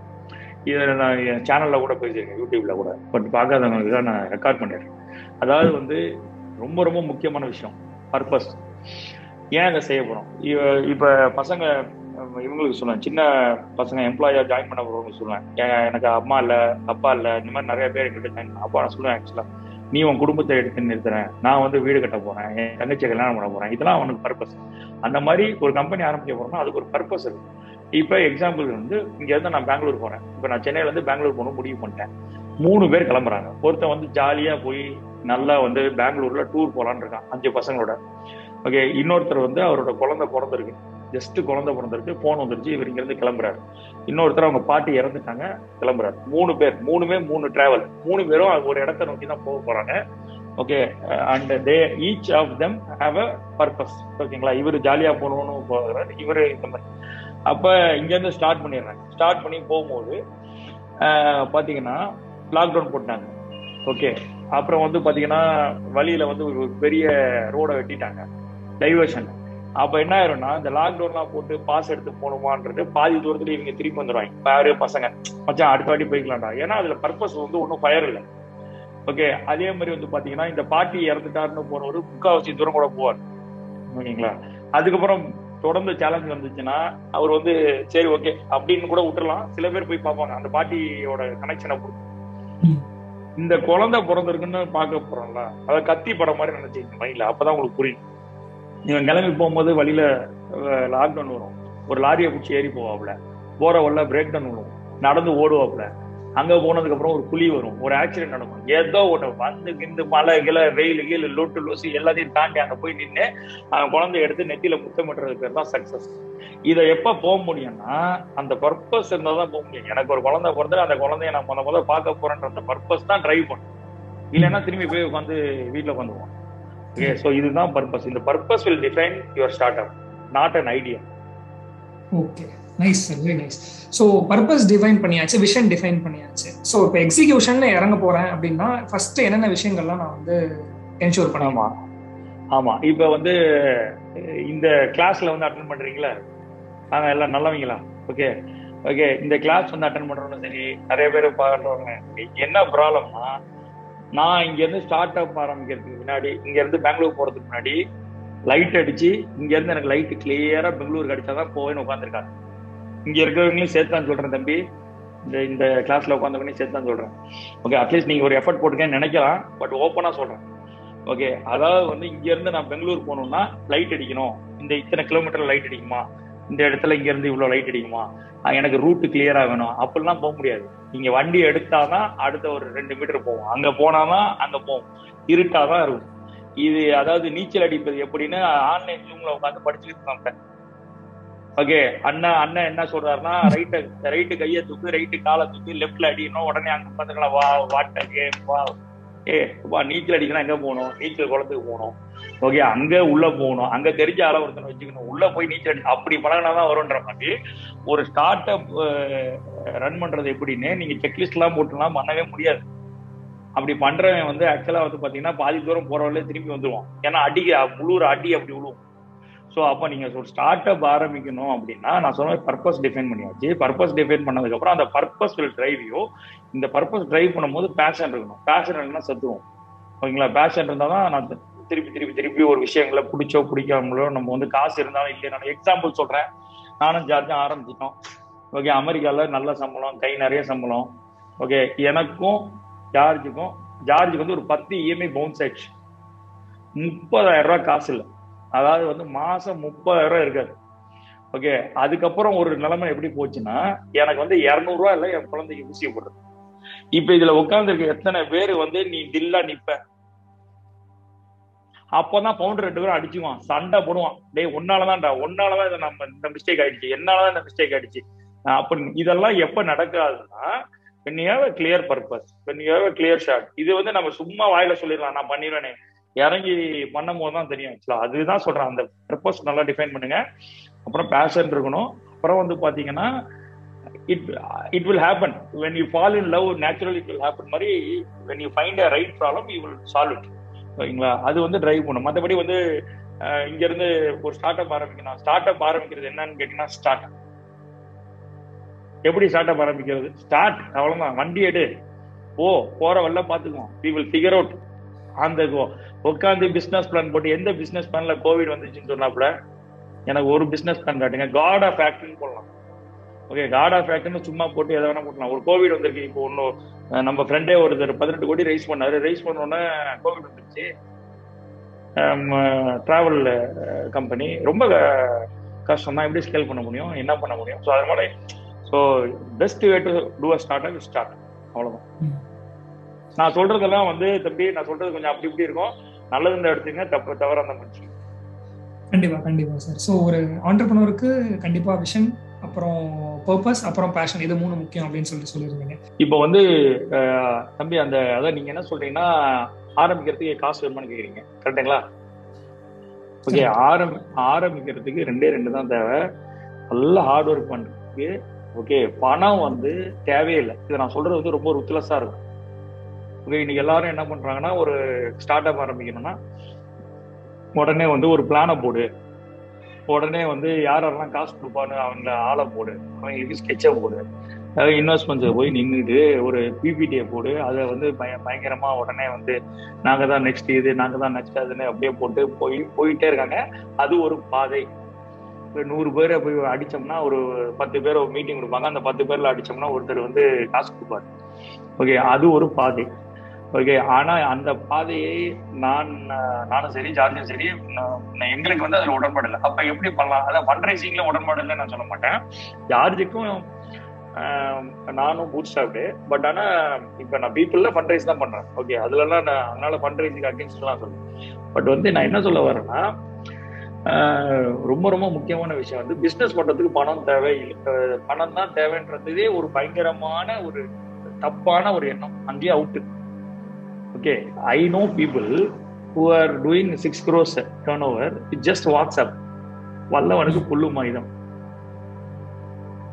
இதை நான் என் சேனலில் கூட பேசியிருக்கேன் யூடியூப்ல கூட. பட் பார்க்காதவங்களுக்கு தான் நான் ரெக்கார்ட் பண்ணிடுறேன். அதாவது வந்து ரொம்ப ரொம்ப முக்கியமான விஷயம். பர்பஸ் ஏன் அதை செய்ய போகிறோம் இப்போ பசங்க இவங்களுக்கு சொல்லுவேன் சின்ன பசங்க எம்ப்ளாயா ஜாயின் பண்ண போறவங்க சொல்லுவேன் எனக்கு அம்மா இல்ல அப்பா இல்ல இந்த மாதிரி நிறைய பேர் என்கிட்ட ஜாயின் அப்பா நான் சொல்லுவேன் ஆக்சுவலா நீ உன் குடும்பத்தை எடுத்து நிறுத்துறேன். நான் வந்து வீடு கட்ட போறேன். என் தங்கச்சியை கல்யாணம் பண்ண போறேன். இதெல்லாம் அவனுக்கு பர்பஸ் அந்த மாதிரி ஒரு கம்பெனி ஆரம்பிக்க போறோம்னா அதுக்கு ஒரு பர்பஸ் இருக்கு. இப்ப எக்ஸாம்பிள் வந்து இங்க இருந்து நான் பெங்களூர் போறேன். இப்ப நான் சென்னையில இருந்து பெங்களூர் போகணும் முடிவு பண்ணிட்டேன். மூணு பேர் கிளம்புறாங்க. ஒருத்தன் வந்து ஜாலியா போய் நல்லா வந்து பெங்களூர்ல டூர் போலான்னு இருக்கான். அஞ்சு பசங்களோட. ஓகே இன்னொருத்தர் வந்து அவரோட குழந்தை பிறந்திருக்கு. ஜஸ்ட் குழந்தை பிறந்திருக்கு போன் வந்துருச்சு இவர் இங்கிருந்து கிளம்புறாரு. இன்னொருத்தர் அவங்க பாட்டி இறந்துட்டாங்க கிளம்புறாரு. மூணு பேர் மூணுமே மூணு டிராவல் மூணு பேரும் ஒரு இடத்த நோக்கி தான் போக போறாங்க. Okay and they each of them have a purpose ஓகேங்களா இவர் ஜாலியா போகணும்னு போகிறாரு. இவர் இந்த மாதிரி. அப்ப இங்கிருந்து ஸ்டார்ட் பண்ணிடுறாங்க. ஸ்டார்ட் பண்ணி போகும்போது பாத்தீங்கன்னா லாக்டவுன் போட்டாங்க. ஓகே அப்புறம் வந்து பாத்தீங்கன்னா வழியில வந்து ஒரு பெரிய ரோடை வெட்டிட்டாங்க. டைவர்ஷன் அப்ப என்ன ஆயிரும்னா இந்த லாக்டவுன்லாம் போட்டு பாஸ் எடுத்து போகணுமான்றது பாதி தூரத்துல இவங்க திரும்பி வந்துடுவாங்க யாரு பசங்க. மச்சான் அடுத்த வாட்டி போய்க்கலாம்டா. ஏன்னா அதுல பர்பஸ் வந்து ஒன்றும் ஃபயர் இல்லை. ஓகே அதே மாதிரி வந்து பாத்தீங்கன்னா இந்த பாட்டி இறந்துட்டாருன்னு போனவர் முக்காவாசி தூரம் கூட போவார். ஓகேங்களா? அதுக்கப்புறம் தொடர்ந்து சேலஞ்ச் வந்துச்சுன்னா அவர் வந்து சரி ஓகே அப்படின்னு கூட விட்டுறலாம். சில பேர் போய் பார்ப்பாங்க. அந்த பாட்டியோட கனெக்ஷனை பொறுத்து. இந்த குழந்தை பிறந்திருக்குன்னு பார்க்க போறோம்ல அதை கத்தி படம் மாதிரி நினைச்சீங்க மைண்ட்ல அப்பதான் உங்களுக்கு புரியும். இவன் கிளம்பி போகும்போது வழியில லாக்டவுன் வரும். ஒரு லாரியை பிடிச்சி ஏறி போவாப்ல போற வழில பிரேக் டவுன் வரும் நடந்து ஓடுவாப்ல அங்க போனதுக்கு அப்புறம் ஒரு புலி வரும். ஒரு ஆக்சிடென்ட் நடக்கும். ஏதோ ஒண்ணு வந்து கிந்து மழை கிளை வெயில் கீழ் லொட்டு லூசி எல்லாத்தையும் தாண்டி அங்க போய் நின்று அவன் குழந்தைய எடுத்து நெத்தியில முத்தமிட்டுறது பேர் தான் சக்சஸ் இதை எப்ப போக முடியும்னா அந்த பர்பஸ் இருந்தா தான் போக முடியும். எனக்கு ஒரு குழந்தை பிறந்து அந்த குழந்தைய நான் முத முத பார்க்க போறேன்ற அந்த பர்பஸ் தான் டிரைவ் பண்ணும். இல்லைன்னா திரும்பி போய் உட்காந்து வீட்டுல உட்காந்துவோம் ஓகே ஸோ இதுதான் பர்பஸ் இந்த purpose will define your startup not an idea okay nice sir very nice so purpose define பண்ணியாச்சு விஷன் டிஃபைன் பண்ணியாச்சு. ஸோ இப்போ எக்ஸிகியூஷன்ல இறங்க போறேன் அப்படின்னா ஃபர்ஸ்ட் என்னென்ன விஷயங்கள்லாம் நான் வந்து என்ஷூர் பண்ணணும் ஆமா. இப்ப வந்து இந்த கிளாஸ்ல வந்து அட்டன் பண்றீங்களா? நாங்க எல்லாம் நல்லவங்களா? ஓகே ஓகே இந்த கிளாஸ் வந்து அட்டன் பண்றோம்னு சரி நிறைய பேர் பாக்குறவங்க என்ன ப்ராப்ளம்னா நான் இங்க இருந்து ஸ்டார்ட் அப் ஆரம்பிக்கிறதுக்கு முன்னாடி இங்க இருந்து பெங்களூர் போறதுக்கு முன்னாடி லைட் அடிச்சு இங்க இருந்து எனக்கு லைட் கிளியரா பெங்களூருக்கு அடிச்சாதான் போவேன்னு உட்காந்துருக்காங்க இங்க இருக்கிறவங்களையும் சேர்த்து தான் சொல்றேன் தம்பி. இந்த இந்த கிளாஸ்ல உட்காந்தவங்களையும் சேர்த்து தான் சொல்றேன். ஓகே அட்லீஸ்ட் நீங்க ஒரு எஃபர்ட் போட்டுக்கன்னு நினைக்கலாம் பட் ஓப்பனா சொல்றேன். ஓகே அதாவது வந்து இங்க இருந்து நான் பெங்களூர் போகணும்னா லைட் அடிக்கணும். இந்த இத்தனை கிலோமீட்டர் லைட் அடிக்குமா? இந்த இடத்துல இங்க இருந்து இவ்வளவு லைட் அடிக்குமா எனக்கு ரூட் கிளியரா வேணும். அப்படிலாம் போக முடியாது. நீங்க வண்டி எடுத்தாதான் அடுத்த ஒரு ரெண்டு மீட்டர் போவோம். அங்க போனாதான் அங்க போவோம். இருட்டாதான் இருக்கும். இது அதாவது நீச்சல் அடிப்பது எப்படின்னு ஆன்லைன் ஜூம்ல உட்காந்து படிச்சுட்டு இருக்காங்க ஓகே அண்ணன் அண்ணன் என்ன சொல்றாருன்னா ரைட்டு ரைட்டு கையை தூக்கு ரைட்டு காலை தூக்கு லெஃப்ட்ல அடிக்கணும். உடனே அங்க பாத்துக்கலாம் வா வாட்டே வா. ஏ வா நீச்சல் அடிக்கணும் எங்க போகணும்? நீச்சல் குளத்துக்கு போகணும். ஓகே அங்க உள்ள போகணும். அங்க தெரிஞ்ச ஆள ஒருத்தனை வச்சுக்கணும். உள்ள போய் நீச்சல் அடி அப்படி பழகினாதான் வரும்ன்ற மாதிரி ஒரு ஸ்டார்ட் அப் ரன் பண்றது எப்படின்னு நீங்க செக்லிஸ்ட் எல்லாம் போட்டுலாம் பண்ணவே முடியாது. அப்படி பண்றவன் வந்து ஆக்சுவலா வந்து பாத்தீங்கன்னா பாதி தூரம் போறவர்களே திரும்பி வந்துருவான். ஏன்னா அடிக்க முழுற அடி அப்படி உழுவும். ஸோ அப்போ நீங்க ஒரு ஸ்டார்ட் அப் ஆரம்பிக்கணும் அப்படின்னா நான் சொன்ன பர்பஸ் டிஃபைன் பண்ணியாச்சு. பர்பஸ் டிஃபைன் பண்ணதுக்கு அப்புறம் அந்த பர்பஸ் வில் டிரைவ் யூ இந்த பர்பஸ் டிரைவ் பண்ணும்போது பேஷன் இருக்கணும். பேஷன் இல்லைன்னா சத்துவோம் ஓகேங்களா பேஷன் இருந்தால் தான் நான் திருப்பி திருப்பி திருப்பி ஒரு விஷயங்களை பிடிச்சோ பிடிக்காமலோ நம்ம வந்து காசு இருந்தாலும் இல்லையா. நான் எக்ஸாம்பிள் சொல்றேன். நானும் ஜார்ஜும் ஆரம்பிச்சிட்டோம். ஓகே அமெரிக்கால நல்ல சம்பளம் கை நிறைய சம்பளம். ஓகே எனக்கும் ஜார்ஜுக்கும் ஜார்ஜுக்கு வந்து ஒரு பத்து இஎம்ஐ பவுன்ஸ் ஆயிடுச்சு. முப்பதாயிரம் ரூபாய் காசு இல்லை. அதாவது வந்து மாசம் முப்பதாயிரம் ரூபாய் இருக்காது. ஓகே அதுக்கப்புறம் ஒரு நிலைமை எப்படி போச்சுன்னா எனக்கு வந்து இரநூறுவா இல்லை என் குழந்தைக்கு ஊசி போடுறது. இப்ப இதுல உட்கார்ந்துருக்க எத்தனை பேர் வந்து நீ தில்லா நிப்ப. அப்பதான் பவுண்டர் ரெண்டு பேரும் அடிச்சுவான் சண்டை போடுவான். டேய் ஒன்னாலதான்டா ஒன்னாலதான் இதை நம்ம இந்த மிஸ்டேக் ஆயிடுச்சு. என்னாலதான் இந்த மிஸ்டேக் ஆயிடுச்சு. அப்படின்னு இதெல்லாம் எப்ப நடக்காதுன்னா when you have a clear purpose when you இது வந்து நம்ம சும்மா வாயில சொல்லிடலாம். நான் பண்ணிடுவேனே. இறங்கி பண்ணும் போது தான் தெரியும் ஆக்சுவலா அதுதான் சொல்றேன். அந்த பர்பஸ் நல்லா டிஃபைன் பண்ணுங்க. அப்புறம் பேஷன் இருக்கணும். அப்புறம் வந்து பாத்தீங்கன்னா it it will happen when you fall in love natural it will happen மாதிரி when you find a right problem you will solve it ஓகேங்களா அது வந்து டிரைவ் பண்ணும். மற்றபடி வந்து இங்க இருந்து ஒரு ஸ்டார்ட் அப் ஆரம்பிக்கணும் ஸ்டார்ட் அப் ஆரம்பிக்கிறது என்னன்னு கேட்டீங்கன்னா ஸ்டார்ட் எப்படி ஸ்டார்ட் அப் ஆரம்பிக்கிறது? ஸ்டார்ட் அவ்வளவுதான். வண்டி எடு. ஓ போற வல்ல பாத்துக்குவோம் வி வில் ஃபிகர் அவுட் அந்த உட்காந்து பிசினஸ் பிளான் போட்டு எந்த பிசினஸ் பிளான்ல கோவிட் வந்துச்சுன்னு சொன்னாப்புல எனக்கு ஒரு பிசினஸ் பிளான் காட்டுங்க. காட் ஆஃப் ஆக்ட்னு போடலாம். ஓகே காட் ஆஃப் ஆக்ட்னு சும்மா போட்டு எதை வேணா போட்டலாம். ஒரு கோவிட் வந்திருக்கு இப்போ ஒன்னும் நம்ம ஃப்ரெண்டே ஒருத்தர் பதினெட்டு கோடி ரைஸ் பண்ணாரு. ரைஸ் பண்ணோன்னே கோவிட் வந்துருச்சு. டிராவல் கம்பெனி ரொம்ப கஷ்டம் தான் எப்படி ஸ்கேல் பண்ண முடியும்? என்ன பண்ண முடியும்? ஸோ அது மாதிரி so best way to do a startup start அவ்வளோதான் நான் சொல்றதெல்லாம் வந்து தம்பி நான் சொல்றது கொஞ்சம் அப்படி இப்படி இருக்கும். நல்லது இந்த எடுத்துங்க தப்பு தவற அந்த முடிச்சு கண்டிப்பா கண்டிப்பா சார் ஸோ ஒரு ஆண்டர்பனருக்கு கண்டிப்பா விஷன் அப்புறம் பர்பஸ் அப்புறம் பேஷன் இது மூணு முக்கியம் அப்படின்னு சொல்லிட்டு சொல்லியிருந்தீங்க. இப்போ வந்து தம்பி அந்த அதான் நீங்க என்ன சொல்றீங்கன்னா ஆரம்பிக்கிறதுக்கு காசு வேணுமான்னு கேக்குறீங்க. கரெக்டுங்களா? ஓகே ஆரம்பி ஆரம்பிக்கிறதுக்கு ரெண்டே ரெண்டு தான் தேவை. நல்லா ஹார்ட் ஒர்க் பண்றதுக்கு ஓகே பணம் வந்து தேவையில்லை. இதை நான் சொல்றது வந்து ரொம்ப ருத்லஸா இருக்கும். ஓகே இன்னைக்கு எல்லாரும் என்ன பண்றாங்கன்னா ஒரு ஸ்டார்ட் அப் ஆரம்பிக்கணும்னா உடனே வந்து ஒரு பிளானை போடு. உடனே வந்து யாரெல்லாம் காசு கொடுப்பான்னு அவங்கள ஆளை போடு. அவங்களுக்கு ஸ்கெட்சை போடு. அதாவது இன்வெஸ்ட்மெண்ட்ஸை போய் நின்றுட்டு ஒரு பிபிடியை போடு. அதை வந்து பய பயங்கரமாக உடனே வந்து நாங்கள் தான் நெக்ஸ்ட் இது நாங்கள் தான் நெக்ஸ்ட் அதுன்னு அப்படியே போட்டு போய் போயிட்டே இருக்காங்க. அது ஒரு பாதை. நூறு பேரை போய் அடிச்சோம்னா ஒரு பத்து பேர் ஒரு மீட்டிங் கொடுப்பாங்க. அந்த பத்து பேரில் அடிச்சோம்னா ஒருத்தர் வந்து காசு கொடுப்பாரு. ஓகே அது ஒரு பாதை. ஓகே ஆனா அந்த பாதையை நான் நானும் சரி ஜார்ஜும் சரி எங்களுக்கு வந்து அதுல உடன்பாடு அப்ப எப்படி பண்ணலாம்? அதான் ஃபண்ட் ரைசிங்ல உடன்பாடு இல்லை நான் சொல்ல மாட்டேன். ஜார்ஜுக்கும் நானும் பூட் ஸ்டாப்டு பட் ஆனா இப்ப நான் பீப்புள்ல ஃபண்ட் ரைஸ் தான் பண்றேன். ஓகே அதுலலாம் நான் அதனால ஃபண்ட் ரைசிங் அகேன்ஸ்ட்லாம் சொல்லுவேன் பட் வந்து நான் என்ன சொல்ல வரேன்னா ரொம்ப ரொம்ப முக்கியமான விஷயம் வந்து பிசினஸ் பண்றதுக்கு பணம் தேவை பணம் தான் தேவைன்றதே ஒரு பயங்கரமான ஒரு தப்பான ஒரு எண்ணம். அங்கேயே out okay I know people who are doing six crores turnover it just WhatsApp வல்லவனுக்கு புல்லு மாயுதம்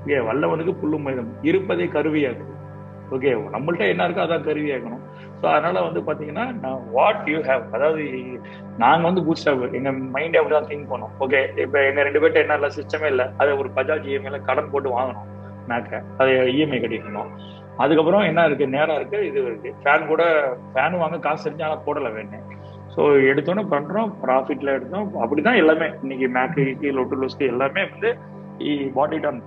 ஓகே வல்லவனுக்கு புல்லு மாயுதம் இருப்பதே கருவியாகுது ஓகே நம்மள்ட்ட என்ன இருக்கோ அதான் கருவியாக்கணும். ஸோ அதனால வந்து பாத்தீங்கன்னா வாட் யூ ஹேவ் அதாவது நாங்கள் வந்து பூட் எங்கள் எங்க மைண்ட் அப்படிதான் திங்க் பண்ணோம். ஓகே இப்போ எங்க ரெண்டு பேர்ட்ட என்ன இல்லை சிஸ்டமே இல்லை. அதை ஒரு பஜாஜ் இஎம்ஐல கடன் போட்டு வாங்கணும். நாக்க அதை இஎம்ஐ கட்டிக்கணும் அதுக்கப்புறம் என்ன இருக்கு? நேரம் இருக்கு இது இருக்கு. ஃபேன் கூட ஃபேன் வாங்க காசு தெரிஞ்சு ஆனால் போடலை வேணும் ஸோ எடுத்தோன்னே பண்றோம் ப்ராஃபிட்ல எடுத்தோம். அப்படிதான் எல்லாமே. இன்னைக்கு மேக்கு லொட்டுலோஸ்க்கு எல்லாமே வந்து பாடி டான்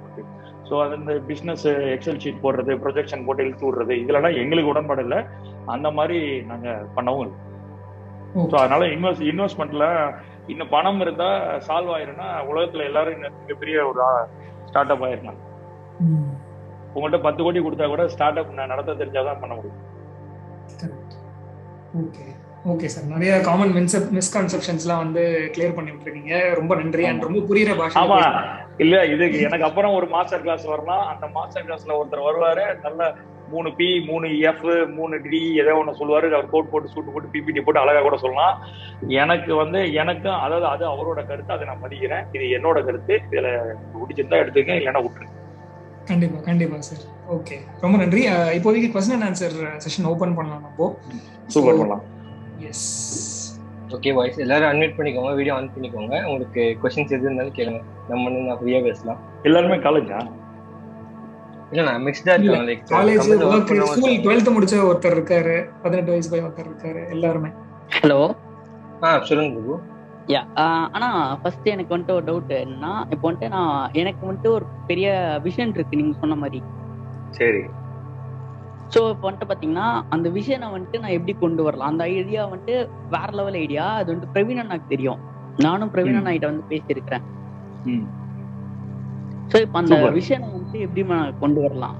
ஸோ அது இந்த பிஸ்னஸ் எக்ஸல் ஷீட் போடுறது ப்ரொஜெக்ஷன் போட்டு இழுத்து விடுறது இதுலலாம் எங்களுக்கு உடன்பாடு இல்லை. அந்த மாதிரி நாங்கள் பண்ணவும் இல்லை. ஸோ அதனால இன்வெஸ்ட் இன்வெஸ்ட்மெண்ட்ல இன்னும் பணம் இருந்தா சால்வ் ஆயிரும்னா உலகத்துல எல்லாரும் மிகப்பெரிய ஒரு ஸ்டார்ட் அப் ஆயிருந்தாங்க உங்கள்கிட்ட பத்து கோடி கொடுத்தா கூட ஸ்டார்ட் அப் நடத்த தெரிஞ்சாதான் பண்ண முடியும். ஓகே ஓகே சார் நிறைய காமன் மின்ஸ் மிஸ்கான்செப்ஷன்ஸ்லாம் வந்து கிளியர் பண்ணி விட்டுருக்கீங்க. ரொம்ப நன்றி அண்ட் ரொம்ப புரியுற பாஷை ஆமா. இல்ல இதுக்கு எனக்கு அப்புறம் ஒரு மாஸ்டர் கிளாஸ் வரலாம். அந்த மாஸ்டர் கிளாஸ்ல ஒருத்தர் வருவாரு. நல்ல மூணு பி மூணு எஃப் மூணு டி ஏதோ ஒன்று சொல்லுவாரு. அவர் கோட் போட்டு சூட்டு போட்டு பிபிடி போட்டு அழகா கூட சொல்லலாம். எனக்கு வந்து எனக்கும் அதாவது அது அவரோட கருத்து அதை நான் மதிக்கிறேன். இது என்னோட கருத்து. இதுல பிடிச்சிருந்தா எடுத்துக்க இல்லைன்னா விட்டுருங்க. கண்டிப்பா கண்டிப்பா சார் ஓகே ரொம்ப நன்றி. இப்போதைக்கு question and answer session open பண்ணலாம் அப்போ சூப்பர் பண்ணலாம். எஸ் ஓகே வாய்ஸ் எல்லாரும் அன்மியூட் பண்ணிக்கோங்க வீடியோ ஆன் பண்ணிக்கோங்க. உங்களுக்கு கொஸ்டின்ஸ் எது இருந்தாலும் கேளுங்க. நம்ம நான் ஃப்ரீயா பேசலாம். எல்லாருமே காலேஜா இல்ல நான் மிக்ஸ்டா இருக்கேன் like college work school 12th முடிச்ச ஒருத்தர் இருக்காரு 18 வயசு பையன் ஒருத்தர் இருக்காரு எல்லாருமே. ஹலோ ஆ சொல்லுங்க பிரபு யா ஆனா ஃபர்ஸ்ட் எனக்கு வந்துட்டு ஒரு டவுட் என்னன்னா இப்போ வந்துட்டு நான் எனக்கு வந்துட்டு ஒரு பெரிய விஷன் இருக்கு நீங்க சொன்ன மாதிரி. சரி. ஸோ இப்போ வந்துட்டு பார்த்தீங்கன்னா அந்த விஷனை வந்துட்டு நான் எப்படி கொண்டு வரலாம்? அந்த ஐடியா வந்துட்டு வேற லெவல் ஐடியா அது வந்துட்டு பிரவீன் அண்ணாக்கு தெரியும். நானும் பிரவீன் அண்ணா வந்து பேசியிருக்கிறேன். ஸோ இப்போ அந்த. விஷனை வந்துட்டு எப்படி கொண்டு வரலாம்?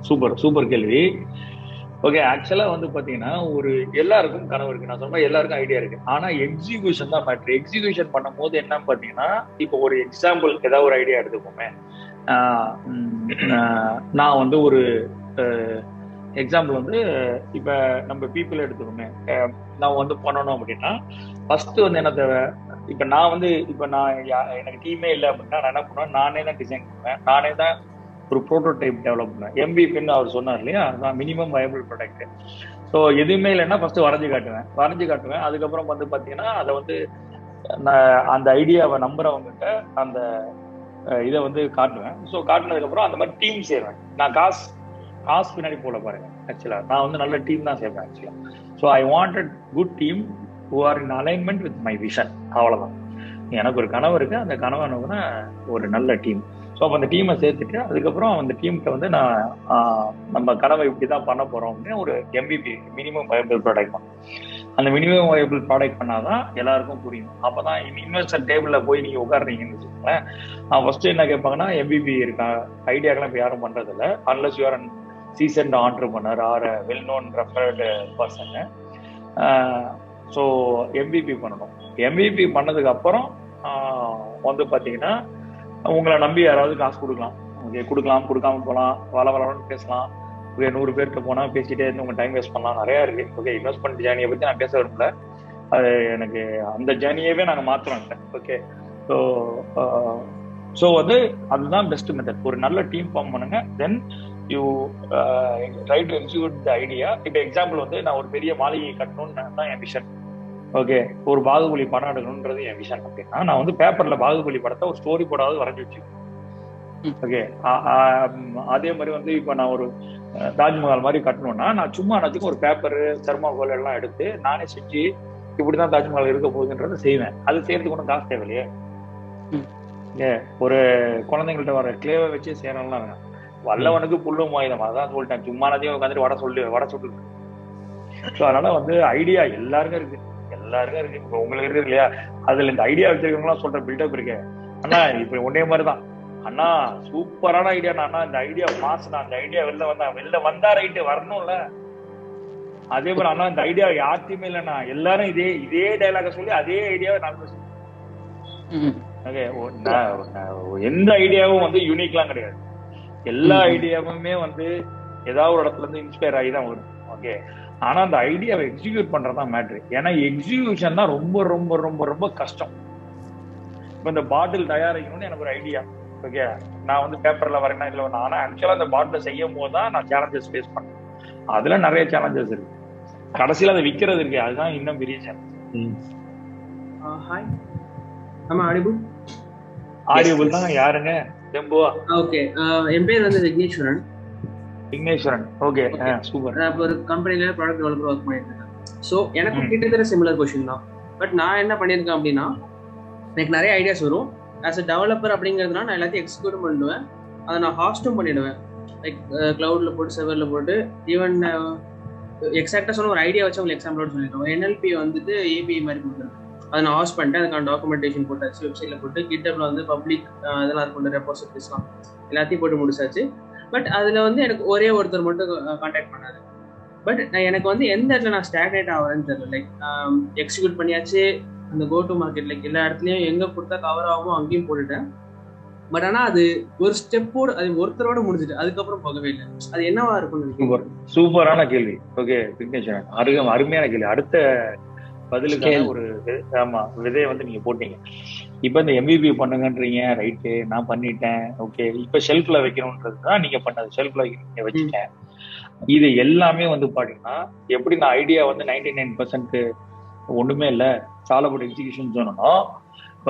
சூப்பர் சூப்பர் கேள்வி. ஓகே ஆக்சுவலா வந்து பாத்தீங்கன்னா ஒரு எல்லாருக்கும் கனவு இருக்கு. நான் சொன்ன எல்லாருக்கும் ஐடியா இருக்கு. ஆனா எக்ஸிகியூஷன் தான் மேட்ரு எக்ஸிகியூஷன் பண்ணும் போது என்னன்னு பாத்தீங்கன்னா இப்போ ஒரு எக்ஸாம்பிள் ஏதாவது ஒரு ஐடியா எடுத்துக்கோமே. நான் வந்து ஒரு எக்ஸாம்பிள் வந்து இப்ப நம்ம பீப்புள் எடுத்துக்கோமே. நான் வந்து பண்ணணும் அப்படின்னா ஃபர்ஸ்ட் வந்து என்ன தேவை? இப்ப நான் வந்து இப்ப நான் எனக்கு டீமே இல்லை அப்படின்னா நான் என்ன பண்ணுவேன்? நானே தான் டிசைன் பண்ணுவேன். நானே தான் ஒரு ப்ரோட்டோடைப் டெவலப் பண்ணுவேன் எம்பிபின்னு அவர் சொன்னார் இல்லையா? அதுதான் மினிமம் வயபிள் ப்ராடக்ட் ஸோ எதுவுமே இல்லைன்னா ஃபர்ஸ்ட் வரைஞ்சு காட்டுவேன். வரைஞ்சு காட்டுவேன். அதுக்கப்புறம் வந்து பார்த்தீங்கன்னா அதை வந்து நான் அந்த ஐடியாவை நம்புறவங்ககிட்ட அந்த இதை வந்து காட்டுவேன். ஸோ காட்டினதுக்கப்புறம் அந்த மாதிரி டீம் சேருவேன். நான் காசு காசு பின்னாடி போல பாருங்க ஆக்சுவலா நான் வந்து நல்ல டீம் தான் சேர்ப்பேன் ஆக்சுவலா so I wanted good team who are in alignment with my vision அவ்வளோதான் எனக்கு ஒரு கனவு இருக்கு. அந்த கனவு நோக்குனா ஒரு நல்ல டீம் ஸோ அப்போ அந்த டீமை சேர்த்துட்டு அதுக்கப்புறம் அந்த டீமுக்கு வந்து நான் நம்ம கடவை இப்படி தான் பண்ண போகிறோம் அப்படின்னு ஒரு எம்பிபி மினிமம் வயபிள் ப்ராடக்ட் தான். அந்த மினிமம் வயபிள் ப்ராடக்ட் பண்ணாதான் எல்லாருக்கும் புரியும். அப்போ தான் இனி இன்வெஸ்டர் டேபிளில் போய் நீங்கள் உட்காருறீங்கன்னு வச்சுக்கோங்களேன். ஃபர்ஸ்ட் என்ன கேட்பாங்கன்னா எம்பிபி இருக்கா? ஐடியாக்கெல்லாம் இப்போ யாரும் பண்ணுறதில்ல unless you're an seasoned entrepreneur or well known referred person so MVP பண்ணணும். எம்பிபி பண்ணதுக்கு அப்புறம் வந்து பார்த்தீங்கன்னா உங்களை நம்பி யாராவது காசு கொடுக்கலாம். ஓகே கொடுக்கலாம் கொடுக்காம போகலாம் வள வளன்னு பேசலாம். ஓகே நூறு பேர்கிட்ட போனால் பேசிட்டே இருந்து உங்க டைம் வேஸ்ட் பண்ணலாம். நிறையா இருக்கு. ஓகே இன்வெஸ்ட்மெண்ட் ஜேர்னியை பற்றி நான் பேச விரும்பல. அது எனக்கு அந்த ஜேர்னியவே நாங்கள் மாத்துறோம் ஓகே ஸோ ஸோ வந்து அதுதான் பெஸ்ட் மெத்தட் ஒரு நல்ல டீம் ஃபார்ம் பண்ணுங்க. Then you try to execute the idea இப்போ எக்ஸாம்பிள் வந்து நான் ஒரு பெரிய மாளிகை கட்டணும்னு தான் என் விஷன் ஓகே ஒரு பாகுபலி படம் எடுக்கணும்ன்றது என் விஷன் அப்படின்னா நான் வந்து பேப்பர்ல பாகுபலி படத்தை ஒரு ஸ்டோரி போடாவது வரைஞ்சி வச்சுக்கேன் ஓகே அதே மாதிரி வந்து இப்போ நான் ஒரு தாஜ்மஹால் மாதிரி கட்டணும்னா நான் சும்மா நச்சுக்கு ஒரு பேப்பர் தெர்மாகோல் எல்லாம் எடுத்து நானே செஞ்சு இப்படிதான் தாஜ்மஹால் இருக்க போகுதுன்றதை செய்வேன். அது செய்யறதுக்கு ஒன்றும் காசு தேவையில்லையே. ஏ ஒரு குழந்தைங்கள்ட்ட வர கிளேவை வச்சு செய்யறோம்லாம் வேணும். வல்லவனுக்கு புல்லும் ஆயுதம் அதான் சொல்லிட்டேன். சும்மா நதியும் உட்காந்துட்டு வட சொல்லு வட சொல்லு. ஸோ அதனால வந்து ஐடியா எல்லாருக்கும் இருக்கு. எல்லாருக்கும் இருக்கு. இப்போ உங்களுக்கு இருக்கு இல்லையா? அதுல இந்த ஐடியா வச்சிருக்கவங்களாம் சொல்ற பில்டப் இருக்கு. அண்ணா இப்ப ஒன்னே மாதிரி தான் அண்ணா சூப்பரான ஐடியா அண்ணா. இந்த ஐடியா மாசம் அந்த ஐடியா வெளில வந்தா வெளில வந்தா ரைட்டு வரணும்ல. அதே மாதிரி அண்ணா இந்த ஐடியா யார்த்தையுமே இல்லைண்ணா. எல்லாரும் இதே இதே டைலாக சொல்லி அதே ஐடியாவை நான். ஓகே எந்த ஐடியாவும் வந்து யூனிக்லாம் கிடையாது. எல்லா. ஐடியாவுமே வந்து ஏதாவது ஒரு இடத்துல இருந்து இன்ஸ்பயர் ஆகி தான் வரும். ஓகே. ஆனா அந்த ஐடியாவை எக்ஸிக்யூட் பண்றதுதான் மேட்ரு ஏன்னா எக்ஸிக்யூஷன் தான் ரொம்ப ரொம்ப ரொம்ப ரொம்ப கஷ்டம். இப்போ இந்த பாட்டில் தயாரிக்கணும்னு எனக்கு ஒரு ஐடியா ஓகே நான் வந்து பேப்பர்ல வரேன்னா இதுல ஒன்று ஆனா ஆக்சுவலா அந்த பாட்டில் செய்யும் போது தான் நான் சேலஞ்சஸ் ஃபேஸ் பண்ணேன். அதுல நிறைய சேலஞ்சஸ் இருக்கு. கடைசியில அதை விற்கிறது இருக்கு. அதுதான் இன்னும் பெரிய சேலஞ்ச் ஹாய் ஆமா தான் யாருங்க? தெம்புவா ஓகே என் பேர் வந்து விக்னேஸ்வரன். விக்னேஸ்வரன் ஓகே சூப்பர் நான் இப்போ ஒரு கம்பெனில ப்ராடக்ட் டெவலப்பர் ஒர்க் பண்ணிட்டு இருக்கேன் ஸோ எனக்கு ம். கிட்டத்தட்ட சிமிலர் கொஷின் தான். பட் நான் என்ன பண்ணியிருக்கேன் அப்படின்னா எனக்கு நிறைய ஐடியாஸ் வரும். ஆஸ் அ டெவலப்பர் அப்படிங்கிறதுனால நான் எல்லாத்தையும் எக்ஸிக்யூட் பண்ணிடுவேன். அதை நான் ஹாஸ்டும் பண்ணிடுவேன். லைக் க்ளவுடில் போட்டு செவரில் போட்டு ஈவன் எக்ஸாக்டாக சொன்ன ஒரு ஐடியா வச்சு உங்களுக்கு எக்ஸாம்பிளோட சொல்லிடுவோம் என்எல்பி வந்துட்டு ஏபிஐ மாதிரி கொடுத்துருக்கேன். அதை நான் ஹாஸ்ட் பண்ணிட்டேன் அதுக்கான டாக்குமெண்டேஷன் போட்டாச்சு வெப்சைட்டில் போட்டு கிட்டப்ல வந்து பப்ளிக் இதெல்லாம் இருக்கும் ரெப்போசிட்டரிஸ்லாம் எல்லாத்தையும் போட்டு முடிச்சாச்சு. பட் அதில் வந்து எனக்கு ஒரே ஒருத்தர் மட்டும் காண்டாக்ட் பண்ணாரு. பட் நான் எனக்கு வந்து எந்த இடத்துல நான் ஸ்டாக்னேட் ஆகிறேன்னு தெரியல. லைக் எக்ஸிக்யூட் பண்ணியாச்சு. அந்த கோ டு மார்க்கெட் லைக் எல்லா இடத்துலையும் எங்கே கொடுத்தா கவர் ஆகுமோ அங்கேயும் போட்டுட்டேன். பட் ஆனால் அது ஒரு ஸ்டெப்போடு அது ஒருத்தரோட முடிஞ்சுட்டு அதுக்கப்புறம் போகவே இல்லை. அது என்னவா இருக்கும்னு சூப்பர். சூப்பரான கேள்வி. ஓகே விக்னேஸ்வரன் அருகம் அருமையான கேள்வி. அடுத்த பதிலுக்கான Scale. ஒரு ஆமா விதையை வந்து நீங்க போட்டீங்க. இப்ப இந்த எம்பிபி பண்ணுங்கன்றீங்க ரைட்டு நான் பண்ணிட்டேன் ஓகே இப்ப ஷெல்ஃப்ல வைக்கணும்ன்றது தான் நீங்க பண்ணது. ஷெல்ஃப்ல நீங்க வச்சுட்டேன். இது எல்லாமே வந்து பாத்தீங்கன்னா எப்படி நான் ஐடியா வந்து நைன்டி நைன் பர்சன்ட் ஒண்ணுமே இல்ல சால் அபவுட் எக்ஸிகியூஷன் சொன்னோம்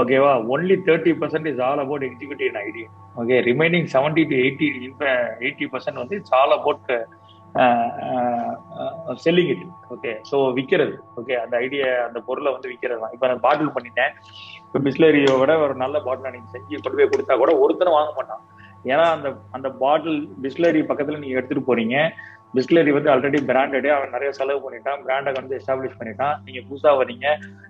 ஓகேவா only thirty percent is all about executive idea okay remaining seventy to eighty eighty percent வந்து it's all about selling it okay so விற்கிறது ஓகே அந்த ஐடியா அந்த பொருளை வந்து விற்கிறது தான். இப்போ நான் பாட்டில் பண்ணிட்டேன். இப்போ பிஸ்லரியை விட ஒரு நல்ல பாட்டில் நீங்க செஞ்சு கொண்டு போய் கொடுத்தா கூட ஒருத்தரும் வாங்க மாட்டான். ஏன்னா அந்த அந்த பாட்டில் பிஸ்லரி பக்கத்துல நீங்க எடுத்துட்டு போறீங்க. பிஸ்லரி வந்து ஆல்ரெடி பிராண்டடே அவன் நிறைய செலவு பண்ணிட்டான். பிராண்டை வந்து எஸ்டாப்ளிஷ் பண்ணிட்டான். நீங்க புதுசா வரீங்க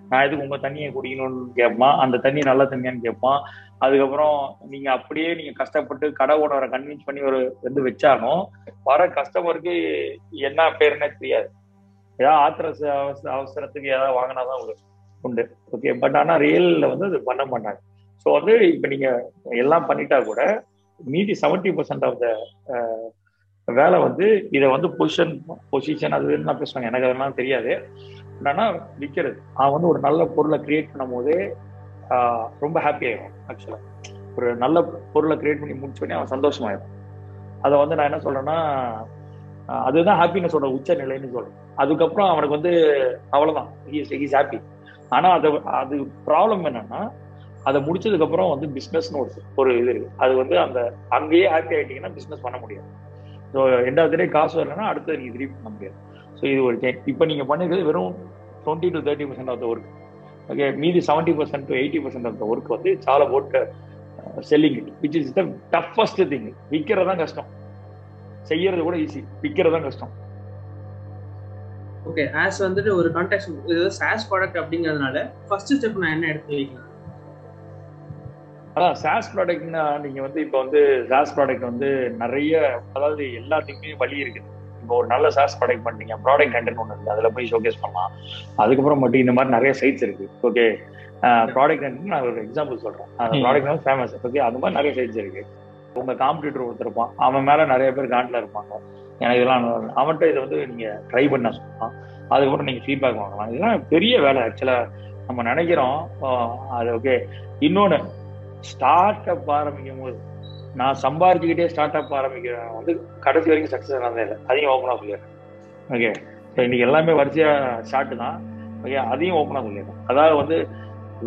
நான் எதுக்கு உங்க தண்ணியை குடிக்கணும்னு கேட்பான். அந்த தண்ணி நல்ல தண்ணியான்னு கேட்பான். அதுக்கப்புறம் நீங்க அப்படியே நீங்க கஷ்டப்பட்டு கடை ஓனரை கன்வின்ஸ் பண்ணி ஒரு வந்து வச்சாலும் வர கஸ்டமருக்கு என்ன பேருன்னே தெரியாது. ஏதாவது ஆத்திர அவசரத்துக்கு ஏதாவது வாங்கினாதான் ஒரு உண்டு. ஓகே பட் ஆனா ரியல்ல வந்து அது பண்ண மாட்டாங்க. ஸோ வந்து இப்ப நீங்க எல்லாம் பண்ணிட்டா கூட மீதி செவன்டி பர்சன்ட் ஆஃப் த வேலை வந்து இதை வந்து பொசிஷன் பொசிஷன் அது என்ன பேசுவாங்க. எனக்கு அதெல்லாம் தெரியாது. என்னன்னா விற்கிறது அவன் வந்து ஒரு நல்ல பொருளை கிரியேட் பண்ணும் போதே ரொம்ப ஹாப்பி ஆயிடும் ஆக்சுவலா ஒரு நல்ல பொருளை கிரியேட் பண்ணி முடிச்ச உடனே அவன் சந்தோஷமாயிடும் அதை வந்து நான் என்ன சொல்றேன்னா அதுதான் ஹாப்பினஸ் ஹாப்பினஸோட உச்ச நிலைன்னு சொல்றேன். அதுக்கப்புறம் அவனுக்கு வந்து அவ்வளவுதான். ஹீஸ் ஹாப்பி ஆனா அது அது ப்ராப்ளம் என்னன்னா அதை முடிச்சதுக்கு அப்புறம் வந்து பிசினஸ்னு ஒரு ஒரு இது இருக்கு. அது வந்து அந்த அங்கேயே ஹாப்பி ஆயிட்டீங்கன்னா பிசினஸ் பண்ண முடியாது. ஸோ ரெண்டாவது டே காசு வரலன்னா அடுத்தது நீங்கள் திருப்பி பண்ண முடியாது. ஸோ இது ஒரு சேஞ்ச் இப்போ நீங்கள் பண்ணிருக்கிறது வெறும் twenty to thirty percent of the work okay மீதி seventy percent to eighty percent of the work வந்து சாலை போட்டு selling it which is the toughest thing விற்கிறது தான் கஷ்டம். செய்யறது கூட ஈஸி விற்கிறது தான் கஷ்டம். ஓகே ஆஸ் வந்துட்டு ஒரு கான்டாக்ட் இது சாஸ் ப்ராடக்ட் அப்படிங்கிறதுனால ஃபர்ஸ்ட் ஸ்டெப் நான் என்ன எடுத்து வைக்கலாம்? அதான் சாஸ் ப்ராடக்ட்னா நீங்க வந்து இப்போ வந்து சாஸ் ப்ராடக்ட் வந்து நிறைய அதாவது எல்லாத்துக்குமே வழி இருக்குது இப்போ ஒரு நல்ல சாஸ் ப்ராடக்ட் பண்ணீங்க ப்ராடக்ட் கண்டென்ட் ஒன்று இருக்கு அதில் போய் ஷோகேஸ் பண்ணலாம். அதுக்கப்புறம் மட்டும் இந்த மாதிரி நிறைய சைட்ஸ் இருக்கு. ஓகே ப்ராடக்ட் கண்டென்ட் நான் ஒரு எக்ஸாம்பிள் சொல்றேன். அந்த. ப்ராடக்ட் வந்து ஃபேமஸ் ஓகே அது மாதிரி நிறைய சைட்ஸ் இருக்கு. உங்க காம்படிட்டர் ஒருத்தர் இருப்பான். அவன் மேல நிறைய பேர் காண்டில் இருப்பாங்க. எனக்கு இதெல்லாம். அவன்கிட்ட இதை வந்து நீங்க ட்ரை பண்ண சொல்லலாம். அதுக்கப்புறம் நீங்க ஃபீட்பேக் வாங்கலாம். இதெல்லாம் பெரிய வேலை ஆக்சுவலா நம்ம நினைக்கிறோம். அது ஓகே இன்னொன்னு ஸ்டார்ட் அப் ஆரம்பிக்கும் போது நான் சம்பாரிச்சுக்கிட்டே ஸ்டார்ட் அப் ஆரம்பிக்கிறேன் வந்து கடைசி வரைக்கும் சக்ஸஸ் ஆனதே இல்லை. அதையும் ஓப்பனாக சொல்லிடுறேன். ஓகே ஸோ இன்னைக்கு எல்லாமே வரிசையாக ஷார்ட்டு தான். ஓகே அதையும் ஓப்பனாக சொல்லிடுறேன். அதாவது வந்து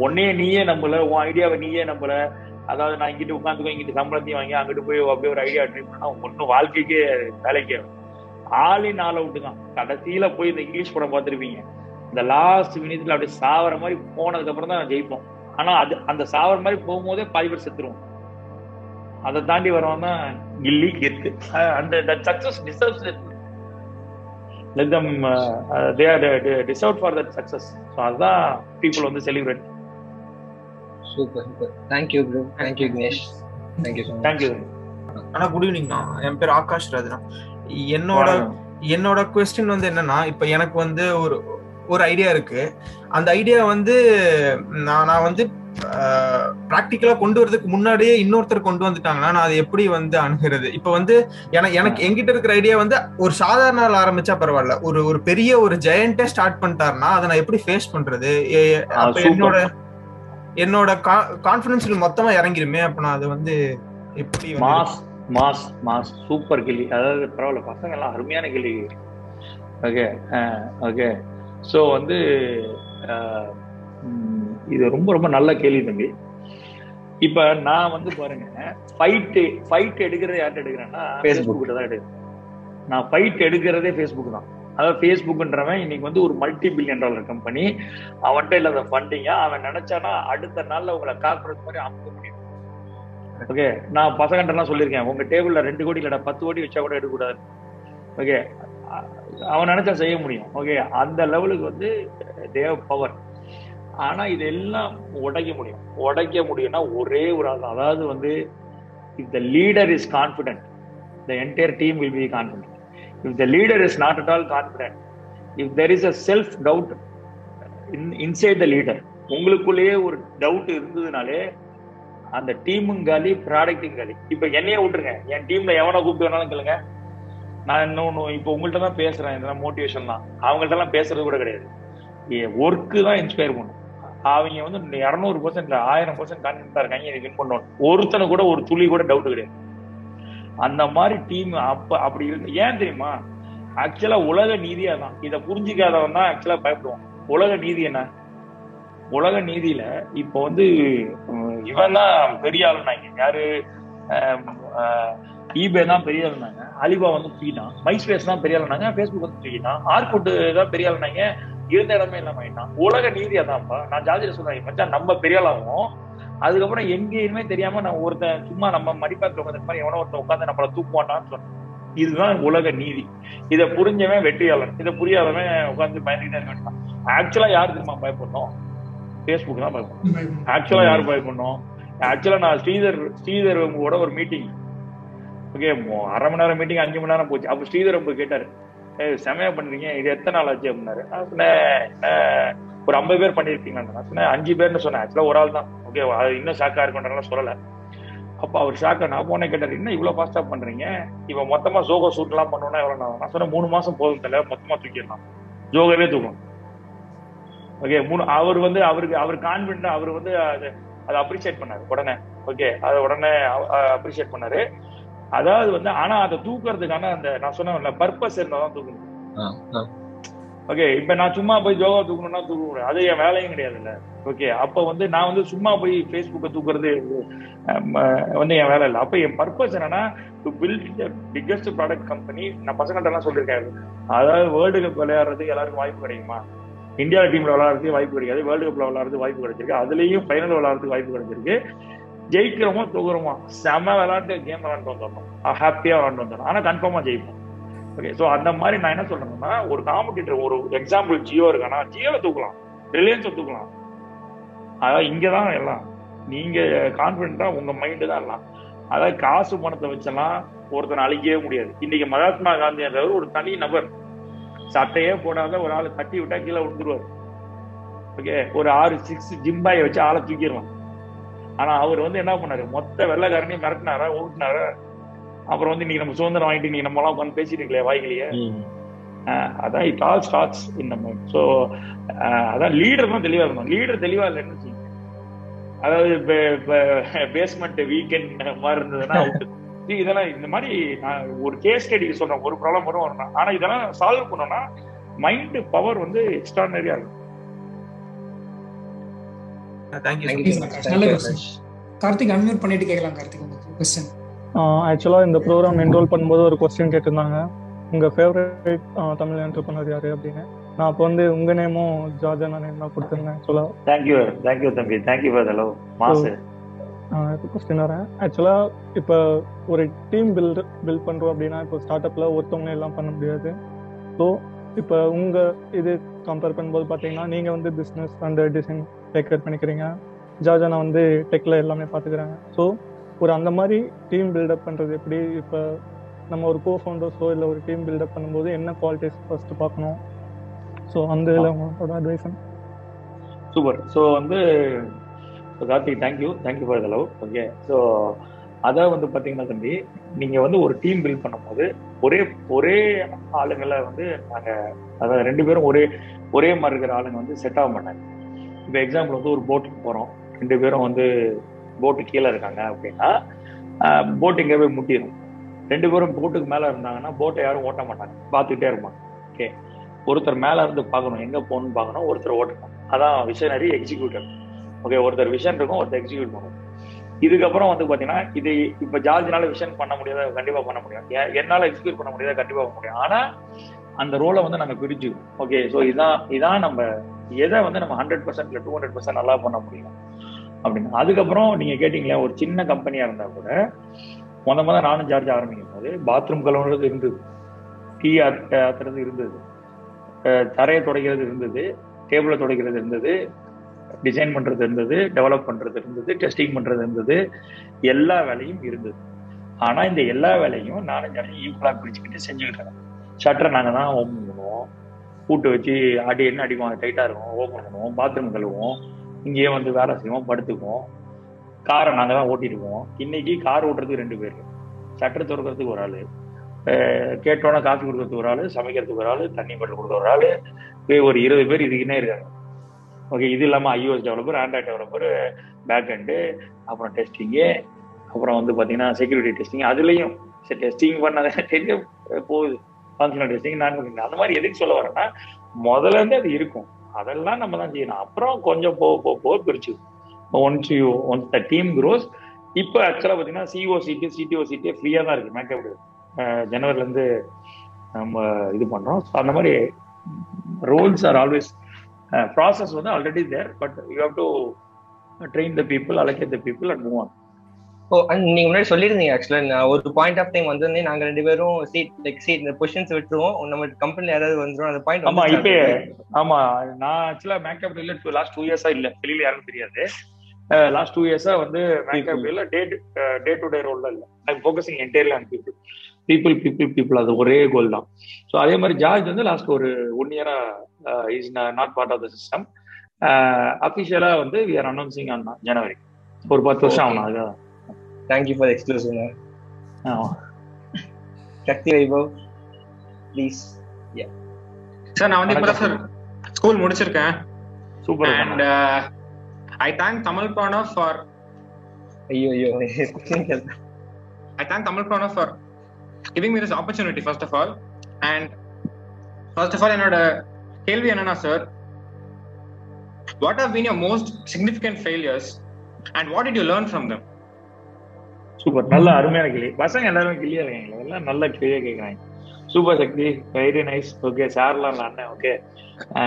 உன்னையே நீயே நம்பல உன் ஐடியாவை நீயே நம்பல. அதாவது நான் இங்கிட்டு உட்காந்துக்கோ இங்கிட்டு சம்பளத்தையும் வாங்கி அங்கிட்டு போய் அப்படியே ஒரு ஐடியா ட்ரீட் பண்ணா ஒன்றும் வாழ்க்கைக்கே வேலைக்கே ஆளின் ஆள் அவுட்டு தான். கடைசியில போய் இந்த இங்கிலீஷ் படம் பார்த்துருப்பீங்க. இந்த லாஸ்ட் மினிட்ல அப்படியே சாவர மாதிரி போனதுக்கு அப்புறம் தான் ஜெயிப்போம். ஆனா அது அந்த சாவர மாதிரி போகும்போதே பாதி பேர் செத்துருவோம். அதை தாண்டி வரவன் தான் கில்லி கெத்து. அந்த success deserves let them they are deserve for that success so அதுதான் பீப்புள் வந்து celebrate super super thank you bro thank you Vignesh thank you thank you ஆனா குட் ஈவினிங் தான் என் பேர் ஆகாஷ் ராஜனா என்னோட என்னோட கொஸ்டின் வந்து என்னன்னா இப்ப எனக்கு வந்து ஒரு ஒரு ஐடியா இருக்கு. அந்த ஐடியா வந்து நான் நான் வந்து ப்ராக்டிக்கலா கொண்டு வரதுக்கு முன்னாடியே இன்னொருத்தர் கொண்டு வந்துட்டாங்கன்னா நான் அதை எப்படி வந்து அணுகிறது? இப்ப வந்து எனக்கு எனக்கு என்கிட்ட இருக்கிற ஐடியா வந்து ஒரு சாதாரண ஆள் ஆரம்பிச்சா பரவாயில்ல. ஒரு ஒரு பெரிய ஒரு ஜெயண்டே ஸ்டார்ட் பண்ணிட்டாருன்னா அதை நான் எப்படி ஃபேஸ் பண்றது? அப்ப. என்னோட என்னோட கான்பிடன்ஸ் மொத்தமா இறங்கிருமே அப்ப நான் அதை வந்து எப்படி மாஸ் மாஸ் மாஸ் சூப்பர் கிளி அதாவது பரவாயில்ல பசங்க எல்லாம் அருமையான கிளி ஓகே ஓகே ஸோ வந்து இது ரொம்ப ரொம்ப நல்ல கேள்வி தம்பி. இப்ப நான் வந்து பாருங்க ஃபைட் ஃபைட் எடுக்கிறது யார்கிட்ட எடுக்கிறேன்னா Facebook. ஃபேஸ்புக் கிட்ட தான் எடுக்கிறேன். நான் ஃபைட் எடுக்கிறதே ஃபேஸ்புக் தான். அதாவது ஃபேஸ்புக்ன்றவன் இன்னைக்கு வந்து ஒரு மல்டி பில்லியன் டாலர் கம்பெனி அவன்கிட்ட இல்லாத ஃபண்டிங்க அவன் நினைச்சானா அடுத்த நாள்ல உங்களை காக்குறது மாதிரி அமுக்க முடியும் ஓகே நான் பசங்கள்ட்ட எல்லாம் சொல்லியிருக்கேன். உங்க டேபிள்ல ரெண்டு கோடி இல்லடா பத்து கோடி வச்சா கூட எடுக்கக்கூடாது. ஓகே அவன் நினைச்சா செய்ய முடியும். ஓகே அந்த லெவலுக்கு வந்து தேவ பவர் ஆனா இதெல்லாம் உடைக்க முடியும். உடைக்க முடியும்னா ஒரே ஒரு ஆள் அதாவது வந்து if the leader is confident the entire team will be confident if the leader is not at all confident if there is a self doubt inside the leader உங்களுக்குள்ளேயே ஒரு டவுட் இருந்ததுனாலே அந்த டீமும் காலி ப்ராடக்டும் காலி இப்ப என்னையே விட்டுருங்க. என் டீம்ல எவனை கூப்பிட்டு வேணாலும் கேளுங்க. நான் இன்னொன்னு இப்போ உங்கள்ட்ட தான் பேசுறேன். இதெல்லாம் மோட்டிவேஷன் தான். அவங்கள்ட்ட எல்லாம் பேசுறது கூட கிடையாது. ஒர்க்கு தான் இன்ஸ்பயர் பண்ணும். அவங்க வந்து இரநூறு பர்சன்ட் ஆயிரம் பர்சன்ட் கான்ஃபிடண்டா இருக்காங்க. இது வின் பண்ணணும் ஒருத்தனை கூட ஒரு துளி கூட டவுட் கிடையாது. அந்த மாதிரி டீம் அப்ப அப்படி இருக்கு ஏன் தெரியுமா? ஆக்சுவலா உலக நீதியா தான் இதை புரிஞ்சிக்காதவன் தான் ஆக்சுவலா பயப்படுவான். உலக நீதி என்ன? உலக நீதியில இப்போ வந்து இவன் தான் பெரிய ஆளுனாங்க யாரு? ஈபே தான் பெரிய ஆளுனாங்க அலிபா வந்து தூக்கிட்டான் மைஸ்பேஸ் தான் பெரிய ஆளுனாங்க ஃபேஸ்புக் வந்து தூக்கிட்டான் ஆர்குட் தான் பெரிய ஆளுனாங்க இருந்த இடமே இல்லாம ஆயிட்டான். உலக நீதி அதான்ப்பா. நான் ஜாதியில சொல்றேன். மச்சான் நம்ம பெரிய ஆளாகும் அதுக்கப்புறம் எங்கேயுமே தெரியாம நான் ஒருத்தன் சும்மா நம்ம மடிப்பாத்துல உட்காந்து மாதிரி எவனோ ஒருத்தன் உட்காந்து நம்மள தூக்குவானான்னு சொன்னேன். இதுதான் உலக நீதி. இதை புரிஞ்சவன் வெற்றியாளன். இதை புரியாதவன் உட்காந்து பயந்துக்கிட்டே இருக்க வேண்டாம் ஆக்சுவலா யார் தெரியுமா பயப்படணும்? ஃபேஸ்புக் தான் பயப்படணும். ஆக்சுவலா யார் பயப்படணும்? ஆக்சுவலா நான் ஸ்ரீதர் ஸ்ரீதர் கூட ஒரு மீட்டிங் ஓகே அரை மணி நேரம் மீட்டிங் அஞ்சு மணி நேரம் போச்சு. அப்ப ஸ்ரீதர் அப்ப கேட்டாரு ஏய் செமையா பண்றீங்க இது எத்தனை நாள் ஆச்சு? அப்படின்னாரு. நான் சொன்னேன் ஒரு ஐம்பது பேர் பண்ணிருப்பீங்களா நான் சொன்னேன் அஞ்சு பேர்னு சொன்னேன். ஆக்சுவலா ஒரு ஆள் தான். ஓகே அது இன்னும் ஷாக்கா இருக்குன்றனால சொல்லல. அப்ப அவர் ஷாக்கா நான் போனே கேட்டாரு என்ன இவ்வளவு ஃபாஸ்டா பண்றீங்க? இவன் மொத்தமா ஜோகோ சூட்லாம் எல்லாம் பண்ணணும்னா எவ்வளவு நான் சொன்னேன் மூணு மாசம் போதும் தல மொத்தமா தூக்கிடலாம். ஜோகவே தூக்கும் ஓகே மூணு அவர் வந்து அவருக்கு அவர் கான்பிடண்டா அவர் வந்து அதை அப்ரிஷியேட் பண்ணாரு. உடனே ஓகே அதை உடனே அப்ரிஷியேட் பண்ணாரு. அதாவது வந்து ஆனா அதை தூக்குறதுக்கான அந்த நான் சொன்னேன்ல பர்பஸ் இருந்தா தான் தூக்கணும். ஓகே இப்ப நான் சும்மா போய் ஜோகா தூக்கணும்னா தூக்க அது என் வேலையும் கிடையாதுல்ல. ஓகே அப்ப வந்து நான் வந்து சும்மா போய் ஃபேஸ்புக்கை தூக்குறது வந்து என் வேலை இல்லை. அப்ப என் பர்பஸ் என்னன்னா to build biggest product company நான் பசங்கள்ட்ட எல்லாம் சொல்லியிருக்கேன் அதாவது வேர்ல்டு கப் விளையாடுறதுக்கு எல்லாருக்கும் வாய்ப்பு கிடைக்குமா? இந்தியா டீம்ல விளையாடுறதுக்கு வாய்ப்பு கிடைக்காது. வேர்ல்டு கப்ல விளையாடுறதுக்கு வாய்ப்பு கிடைச்சிருக்கு. அதுலயும் ஃபைனல் விளையாடுறதுக்கு வாய்ப்பு கிடைச்சிருக்கு. ஜெயிக்கிறோமோ தூக்குறோமோ செம விளாண்டு கேம் விளாண்டு வந்துடணும். ஹாப்பியா விளாண்டு வந்துடணும். ஆனா கன்ஃபார்மா ஜெயிப்போம். ஓகே ஸோ அந்த மாதிரி நான் என்ன சொல்றேன்னா ஒரு காம்படிட்டர் ஒரு எக்ஸாம்பிள் ஜியோ இருக்கானா ஜியோவை தூக்கலாம். ரிலையன்ஸை தூக்கலாம். அதாவது இங்கதான் எல்லாம். நீங்க கான்பிடண்டா உங்க மைண்டு தான் எல்லாம். அதாவது காசு பணத்தை வச்செல்லாம் ஒருத்தனை அழிக்கவே முடியாது. இன்னைக்கு மகாத்மா காந்தி என்றவர் ஒரு தனி நபர். சட்டையே போடாத ஒரு ஆளை தட்டி விட்டா கீழே விழுந்துருவார். ஓகே ஒரு ஆறு சிக்ஸ் ஜிம்பாயை வச்சு ஆளை தூக்கிடுவான் ஆனா அவர் வந்து என்ன பண்ணாரு? மொத்த வெள்ளக்காரனையும் மிரட்டினாரா ஓட்டுனாரா அப்புறம் வந்து இன்னைக்கு நம்ம சுதந்திரம் வாங்கிட்டு நீங்க நம்ம எல்லாம் உட்காந்து பேசிட்டு இருக்கலையே ஆஹ் அதான் இட் ஆல் ஸ்டார்ட்ஸ் இந்த மைண்ட் ஸோ அதான் லீடர் தான் தெளிவா இருக்கணும். லீடர் தெளிவா இல்லைன்னு வச்சுக்கோங்க. அதாவது பேஸ்மெண்ட் வீக்கெண்ட் மாதிரி இருந்ததுன்னா இதெல்லாம் இந்த மாதிரி நான் ஒரு கேஸ் ஸ்டடிக்கு சொல்றேன். ஒரு ப்ராப்ளம் வரும் வரணும் ஆனா இதெல்லாம் சால்வ் பண்ணோம்னா மைண்ட் பவர் வந்து எக்ஸ்ட்ரானரியா இருக்கும். கார்த்திக் அன்மியூட் பண்ணிட்டு கேட்கலாம் கார்த்திக் உங்களுக்கு கொஸ்டின் ஆக்சுவலாக இந்த ப்ரோக்ராம் என்ரோல் பண்ணும்போது ஒரு கொஸ்டின் கேட்டிருந்தாங்க. உங்கள் ஃபேவரட் தமிழ் என்டர்பிரனர் யாரு அப்படின்னு. நான் அப்போ வந்து உங்கள் நேமும் ஜார்ஜனா நேம் தான் கொடுத்துருந்தேன். தேங்க்யூ தேங்க்யூ தம்பி. தேங்க்யூ ஃபார் லவ் மாசு இப்போ கொஸ்டின் வரேன். ஆக்சுவலாக இப்போ ஒரு டீம் பில்ட் பில்ட் பண்ணுறோம் அப்படின்னா இப்போ ஸ்டார்ட் அப்பில் ஒருத்தவங்க எல்லாம் பண்ண முடியாது. ஸோ இப்போ உங்கள் இது கம்பேர் பண்ணும்போது பார்த்தீங்கன்னா நீங்கள் வந்து பிஸ்னஸ் அந்த டிசைன் டேக் கேர் பண்ணிக்கிறீங்க. ஜாஜானா வந்து டெக்கில் எல்லாமே பார்த்துக்கிறாங்க ஸோ ஒரு அந்த மாதிரி டீம் பில்டப் பண்ணுறது எப்படி? இப்போ நம்ம ஒரு கோ ஃபவுண்டர்ஸோ இல்லை ஒரு டீம் பில்டப் பண்ணும்போது என்ன குவாலிட்டிஸ் ஃபர்ஸ்ட் பார்க்கணும்? ஸோ அந்த இதில் உங்களோட அட்வைஸ் சூப்பர் ஸோ வந்து Karthik thank you thank you for the love okay so அதான் வந்து பாத்தீங்கன்னா தம்பி நீங்கள் வந்து ஒரு டீம் பில்ட் பண்ணும்போது ஒரே ஒரே ஆளுங்களை வந்து நாங்கள் அதாவது ரெண்டு பேரும் ஒரே ஒரே மாதிரி இருக்கிற ஆளுங்க வந்து செட் ஆக மாட்டாங்க. இப்போ எக்ஸாம்பிள் வந்து ஒரு போட்டுக்கு போகிறோம் ரெண்டு பேரும் வந்து போட்டு கீழே இருக்காங்க அப்படின்னா போட் எங்கே போய் முட்டிடும் ரெண்டு பேரும் போட்டுக்கு மேலே இருந்தாங்கன்னா போட்டை யாரும் ஓட்ட மாட்டாங்க. பார்த்துக்கிட்டே இருப்பாங்க. ஓகே. ஒருத்தர் மேலே இருந்து பார்க்கணும் எங்கே போகணும்னு பார்க்கணும் ஒருத்தர் ஓட்டணும். அதான் விஷனரி எக்ஸிக்யூட்டிவ் ஓகே ஒருத்தர் விஷன் இருக்கும் ஒருத்தர் எக்ஸிக்யூட் பண்ணணும் இதுக்கப்புறம் வந்து பாத்தீங்கன்னா இது இப்ப ஜார்ஜினால விஷன் பண்ண முடியாத கண்டிப்பா பண்ண முடியும். என்னால எக்ஸிக்யூட் பண்ண முடியாத கண்டிப்பா பண்ண முடியும். ஆனா அந்த ரோலை வந்து நாங்க பிரிச்சு ஓகே ஸோ இதான் இதான் நம்ம எதை வந்து நம்ம ஹண்ட்ரட் பர்சன்ட் இல்லை டூ ஹண்ட்ரட் பர்சன்ட் நல்லா பண்ண முடியும். அப்படின்னு. அதுக்கப்புறம் நீங்க கேட்டீங்களே ஒரு சின்ன கம்பெனியா இருந்தா கூட முத முத நானும் ஜார்ஜ் ஆரம்பிக்கும் போது பாத்ரூம் கழுவுறது இருந்தது. டீ ஆத்துறது இருந்தது. தரையை துடைக்கிறது இருந்தது. டேபிளை துடைக்கிறது இருந்தது. டிசைன் பண்ணுறது இருந்தது டெவலப் பண்ணுறது இருந்தது டெஸ்டிங் பண்ணுறது இருந்தது எல்லா வேலையும் இருந்தது. ஆனால் இந்த எல்லா வேலையும் நானும் ஜனையும் ஈக்குவலாக பிரிச்சுக்கிட்டு செஞ்சுக்கிட்டேன். ஷட்டரை நாங்கள் தான் ஓப்பன் பண்ணுவோம். பூட்டு வச்சு அடி என்ன அடிக்கும் டைட்டாக இருக்கும். ஓப்பன் பண்ணுவோம். பாத்ரூம் கழுவுவோம். இங்கேயே வந்து வேலை செய்வோம் படுத்துக்குவோம். காரை நாங்கள் தான் ஓட்டிட்டு இன்னைக்கு கார் ஓட்டுறதுக்கு ரெண்டு பேர். சட்டர் திறக்கிறதுக்கு ஒரு ஆள். அஹ் கேட்டோன்னே காஃபி கொடுக்கறதுக்கு ஒரு ஆள் சமைக்கிறதுக்கு ஒரு ஆள் தண்ணி பட்டு கொடுக்க ஒரு ஆள். ஒரு இருபது பேர் இதுக்குன்னே இருக்காங்க. ஓகே இது இல்லாமல் iOS developer Android developer back end அப்புறம் டெஸ்டிங்கு அப்புறம் வந்து பார்த்தீங்கன்னா செக்யூரிட்டி டெஸ்டிங் அதுலயும் சரி டெஸ்டிங் பண்ணாத தெரிய போகுது? ஃபங்க்ஷனல் டெஸ்டிங் நான் ஃபங்க்ஷனல் அந்த மாதிரி எதுக்கு சொல்ல வரேன்னா முதல்ல இருந்து அது இருக்கும். அதெல்லாம் நம்ம தான் செய்யணும். அப்புறம் கொஞ்சம் போக போக போக பிரிச்சு. Once you once the team grows இப்போ ஆக்சுவலாக பார்த்தீங்கன்னா சிஓ சீட்டு சிடிஓ சீட்டே ஃப்ரீயாக தான் இருக்கு. மேக்கப் ஜனவரிலேருந்து நம்ம இது பண்ணுறோம் ஸோ அந்த மாதிரி ரோல்ஸ் ஆர் ஆல்வேஸ் ப்ராசஸ் வந்து already there but you have to train the people allocate the people and move on ஓ நீங்க முன்னாடி சொல்லியிருந்தீங்க ஆக்சுவலா நான் ஒரு பாயிண்ட் ஆஃப் டைம் வந்து நாங்க ரெண்டு பேரும் சீட் லைக் சீட் இந்த பொசிஷன்ஸ் விட்டுருவோம் நம்ம கம்பெனில யாராவது வந்துரும் அந்த பாயிண்ட் ஆமா இப்ப ஆமா நான் ஆக்சுவலா மேக்கப் இல்ல லாஸ்ட் டூ இயர்ஸா இல்ல வெளியில யாருக்கும் தெரியாது. லாஸ்ட் டூ இயர்ஸா வந்து மேக்கப் இல்ல டே டே டு டே ரோல்ல இல்ல. I focusing entirely on people people people people அது ஒரே கோல் தான். ஸோ அதே மாதிரி ஜார்ஜ் வந்து லாஸ்ட் ஒரு ஒன் இயரா is not part of the system அபிஷியலா வந்து we are announcing on January ஒரு பத்து வருஷம் ஆகணும் அதுதான் thank you for exclusive Shakti Vaibhav please sir நான் வந்து இப்பதான் சார் ஸ்கூல் முடிச்சிருக்கேன். Super and I thank Tamil Pranav for ஐயோ ஐயோ I thank Tamil Pranav for giving me this opportunity, first of all. And first of all, என்னோட கேள்வி என்னன்னா sir what have been your most significant failures and what did you learn from them super நல்ல அருமையான கேள்வி. பசங்க எல்லாரும் கிளியா இருக்காங்க எல்லாம் நல்ல கிளியா கேட்கறாங்க super Shakti very nice okay சார்லாம் அண்ணன் ஓகே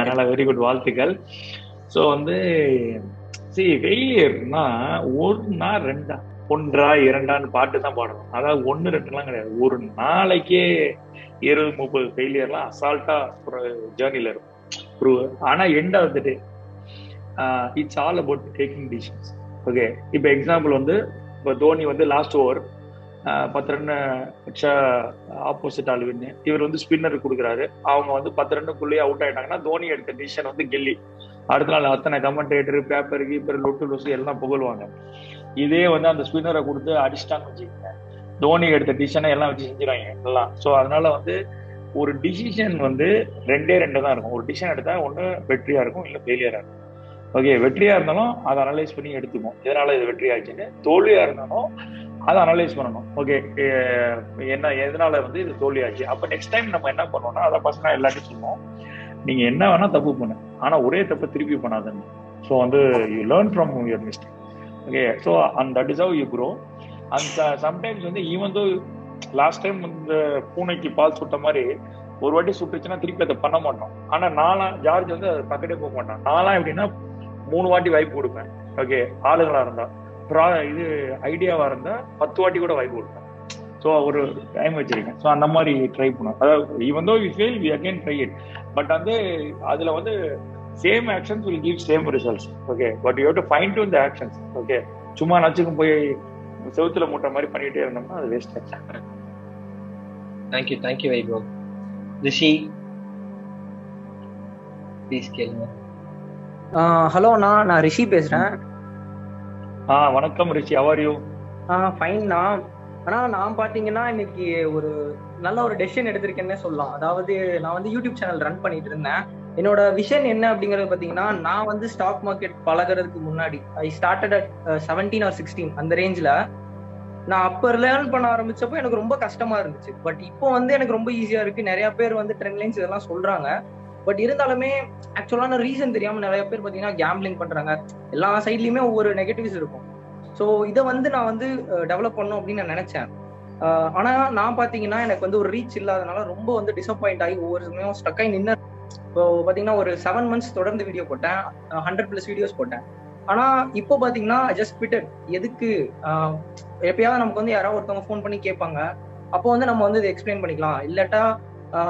நல்ல வெரி குட் வாழ்த்துக்கள். ஸோ வந்து சி ஃபெயிலியர்னா ஒன்னா ரெண்டா? ஒன்றா இரண்டான்னு பாட்டு தான் பாடணும். அதாவது ஒன்று ரெண்டுலாம் கிடையாது. ஒரு நாளைக்கே இருபது முப்பது ஃபெயிலியர்லாம் அசால்ட்டா ஒரு ஜேர்னில இருக்கும். ப்ரூவ் ஆனா end of the day it's all about taking decisions okay இப்போ எக்ஸாம்பிள் வந்து இப்போ தோனி வந்து லாஸ்ட் ஓவர் பத்து ரன் வச்சா ஆப்போசிட் ஆள் வின்னு இவர் வந்து ஸ்பின்னர் கொடுக்குறாரு. அவங்க வந்து பத்து ரன்னுக்குள்ளேயே அவுட் ஆயிட்டாங்கன்னா தோனி எடுத்த டிசிஷன் வந்து கில்லி. அடுத்த நாள் அத்தனை கமெண்டேட்டர் பேப்பர் கீப்பர் லொட்டு லொசு எல்லாம் புகழ்வாங்க. இதே வந்து அந்த ஸ்பின்னரை கொடுத்து அடிச்சிட்டான்னு வச்சுக்கோங்க. தோனி எடுத்த டிசிஷனை எல்லாம் வச்சு செஞ்சிருவாங்க எல்லாம். ஸோ அதனால வந்து ஒரு டிசிஷன் வந்து ரெண்டே ரெண்டு தான் இருக்கும். ஒரு டிசிஷன் எடுத்தா ஒன்று வெற்றியா இருக்கும் இல்லை ஃபெயிலியரா இருக்கும். ஓகே வெற்றியா இருந்தாலும் அதை அனலைஸ் பண்ணி எடுத்துக்கும் எதனால இது வெற்றி ஆச்சுன்னு தோல்வியா இருந்தாலும் அதை அனலைஸ் பண்ணணும். ஓகே என்ன எதனால வந்து இது தோல்வி ஆச்சு? அப்ப நெக்ஸ்ட் டைம் நம்ம என்ன பண்ணோம்னா அதை பசங்க எல்லாத்தையும் சொல்லுவோம். நீங்க என்ன வேணா தப்பு பண்ணு. ஆனா ஒரே தப்பு திருப்பி பண்ணாதுன்னு ஸோ வந்து you learn from your mistake okay so and that is how you grow அந்த சம்டைம்ஸ் வந்து ஈவன் தோ லாஸ்ட் டைம் இந்த பூனைக்கு பால் சுட்ட மாதிரி ஒரு வாட்டி சுட்டுச்சுன்னா திருப்பி அதை பண்ண மாட்டோம். ஆனா நாலாம் ஜார்ஜ் வந்து அதை பக்கத்தே போக மாட்டான். நான்லாம் எப்படின்னா மூணு வாட்டி வாய்ப்பு கொடுப்பேன். ஓகே ஆளுங்களா இருந்தா. இது ஐடியாவா இருந்தா பத்து வாட்டி கூட வாய்ப்பு கொடுப்பேன். ஸோ ஒரு டைம் வச்சிருக்கேன். ஸோ அந்த மாதிரி ட்ரை பண்ணும் அதாவது even though we fail we again try it but வந்து அதுல வந்து same actions will give same results okay but you do fine to இந்த ஆக்ஷன்ஸ் ஓகே சும்மா நச்சுக்கும் போய் செவுத்துல மூட்டை மாதிரி பண்ணிட்டே இருந்தோம்னா அது waste thank you thank you Vaibhav Rishi please கேளுங்க ஹலோண்ணா நான் ரிஷி பேசுறேன். ஆ வணக்கம் ரிஷி அவர் யூ ஆ ஃபைன்ண்ணா ஆனா நான் பாத்தீங்கன்னா இன்னைக்கு ஒரு நல்ல ஒரு டெசிஷன் எடுத்திருக்கேன்னே சொல்லலாம். அதாவது நான் வந்து யூடியூப் சேனல் ரன் பண்ணிட்டு இருந்தேன். என்னோட விஷன் என்ன அப்படிங்கறது பாத்தீங்கன்னா நான் வந்து ஸ்டாக் மார்க்கெட் பழகிறதுக்கு முன்னாடி I started at seventeen or sixteen அந்த ரேஞ்சில் நான் அப்ப லேர்ன் பண்ண ஆரம்பிச்சப்போ எனக்கு ரொம்ப கஷ்டமா இருந்துச்சு. பட் இப்போ வந்து எனக்கு ரொம்ப ஈஸியா இருக்கு. நிறைய பேர் வந்து ட்ரெண்ட் லைன்ஸ் இதெல்லாம் சொல்றாங்க. பட் இருந்தாலுமே ஆக்சுவலான ரீசன் தெரியாம நிறைய பேர் பாத்தீங்கன்னா கேம்பிளிங் பண்றாங்க. எல்லா சைட்லயுமே ஒவ்வொரு நெகட்டிவ்ஸ் இருக்கும். ஸோ இதை வந்து நான் வந்து uh, டெவலப் பண்ணும் அப்படின்னு நான் நினைச்சேன். Uh, ஆனா நான் பாத்தீங்கன்னா எனக்கு வந்து ஒரு ரீச் இல்லாதனால ரொம்ப வந்து டிசப்பாயிண்ட் ஆகி ஒவ்வொரு சமயம் ஸ்டக்காய் ஆகி நின்று இப்போ பாத்தீங்கன்னா ஒரு செவன் மந்த்ஸ் தொடர்ந்து வீடியோ போட்டேன். ஹண்ட்ரட் பிளஸ் வீடியோஸ் போட்டேன். ஆனா இப்போ பாத்தீங்கன்னா ஜஸ்ட் பிட்டட் எதுக்கு? எப்பயாவது நமக்கு வந்து யாராவது ஒருத்தவங்க ஃபோன் பண்ணி கேட்பாங்க. அப்போ வந்து நம்ம வந்து இதை எக்ஸ்பிளைன் பண்ணிக்கலாம். இல்லாட்டா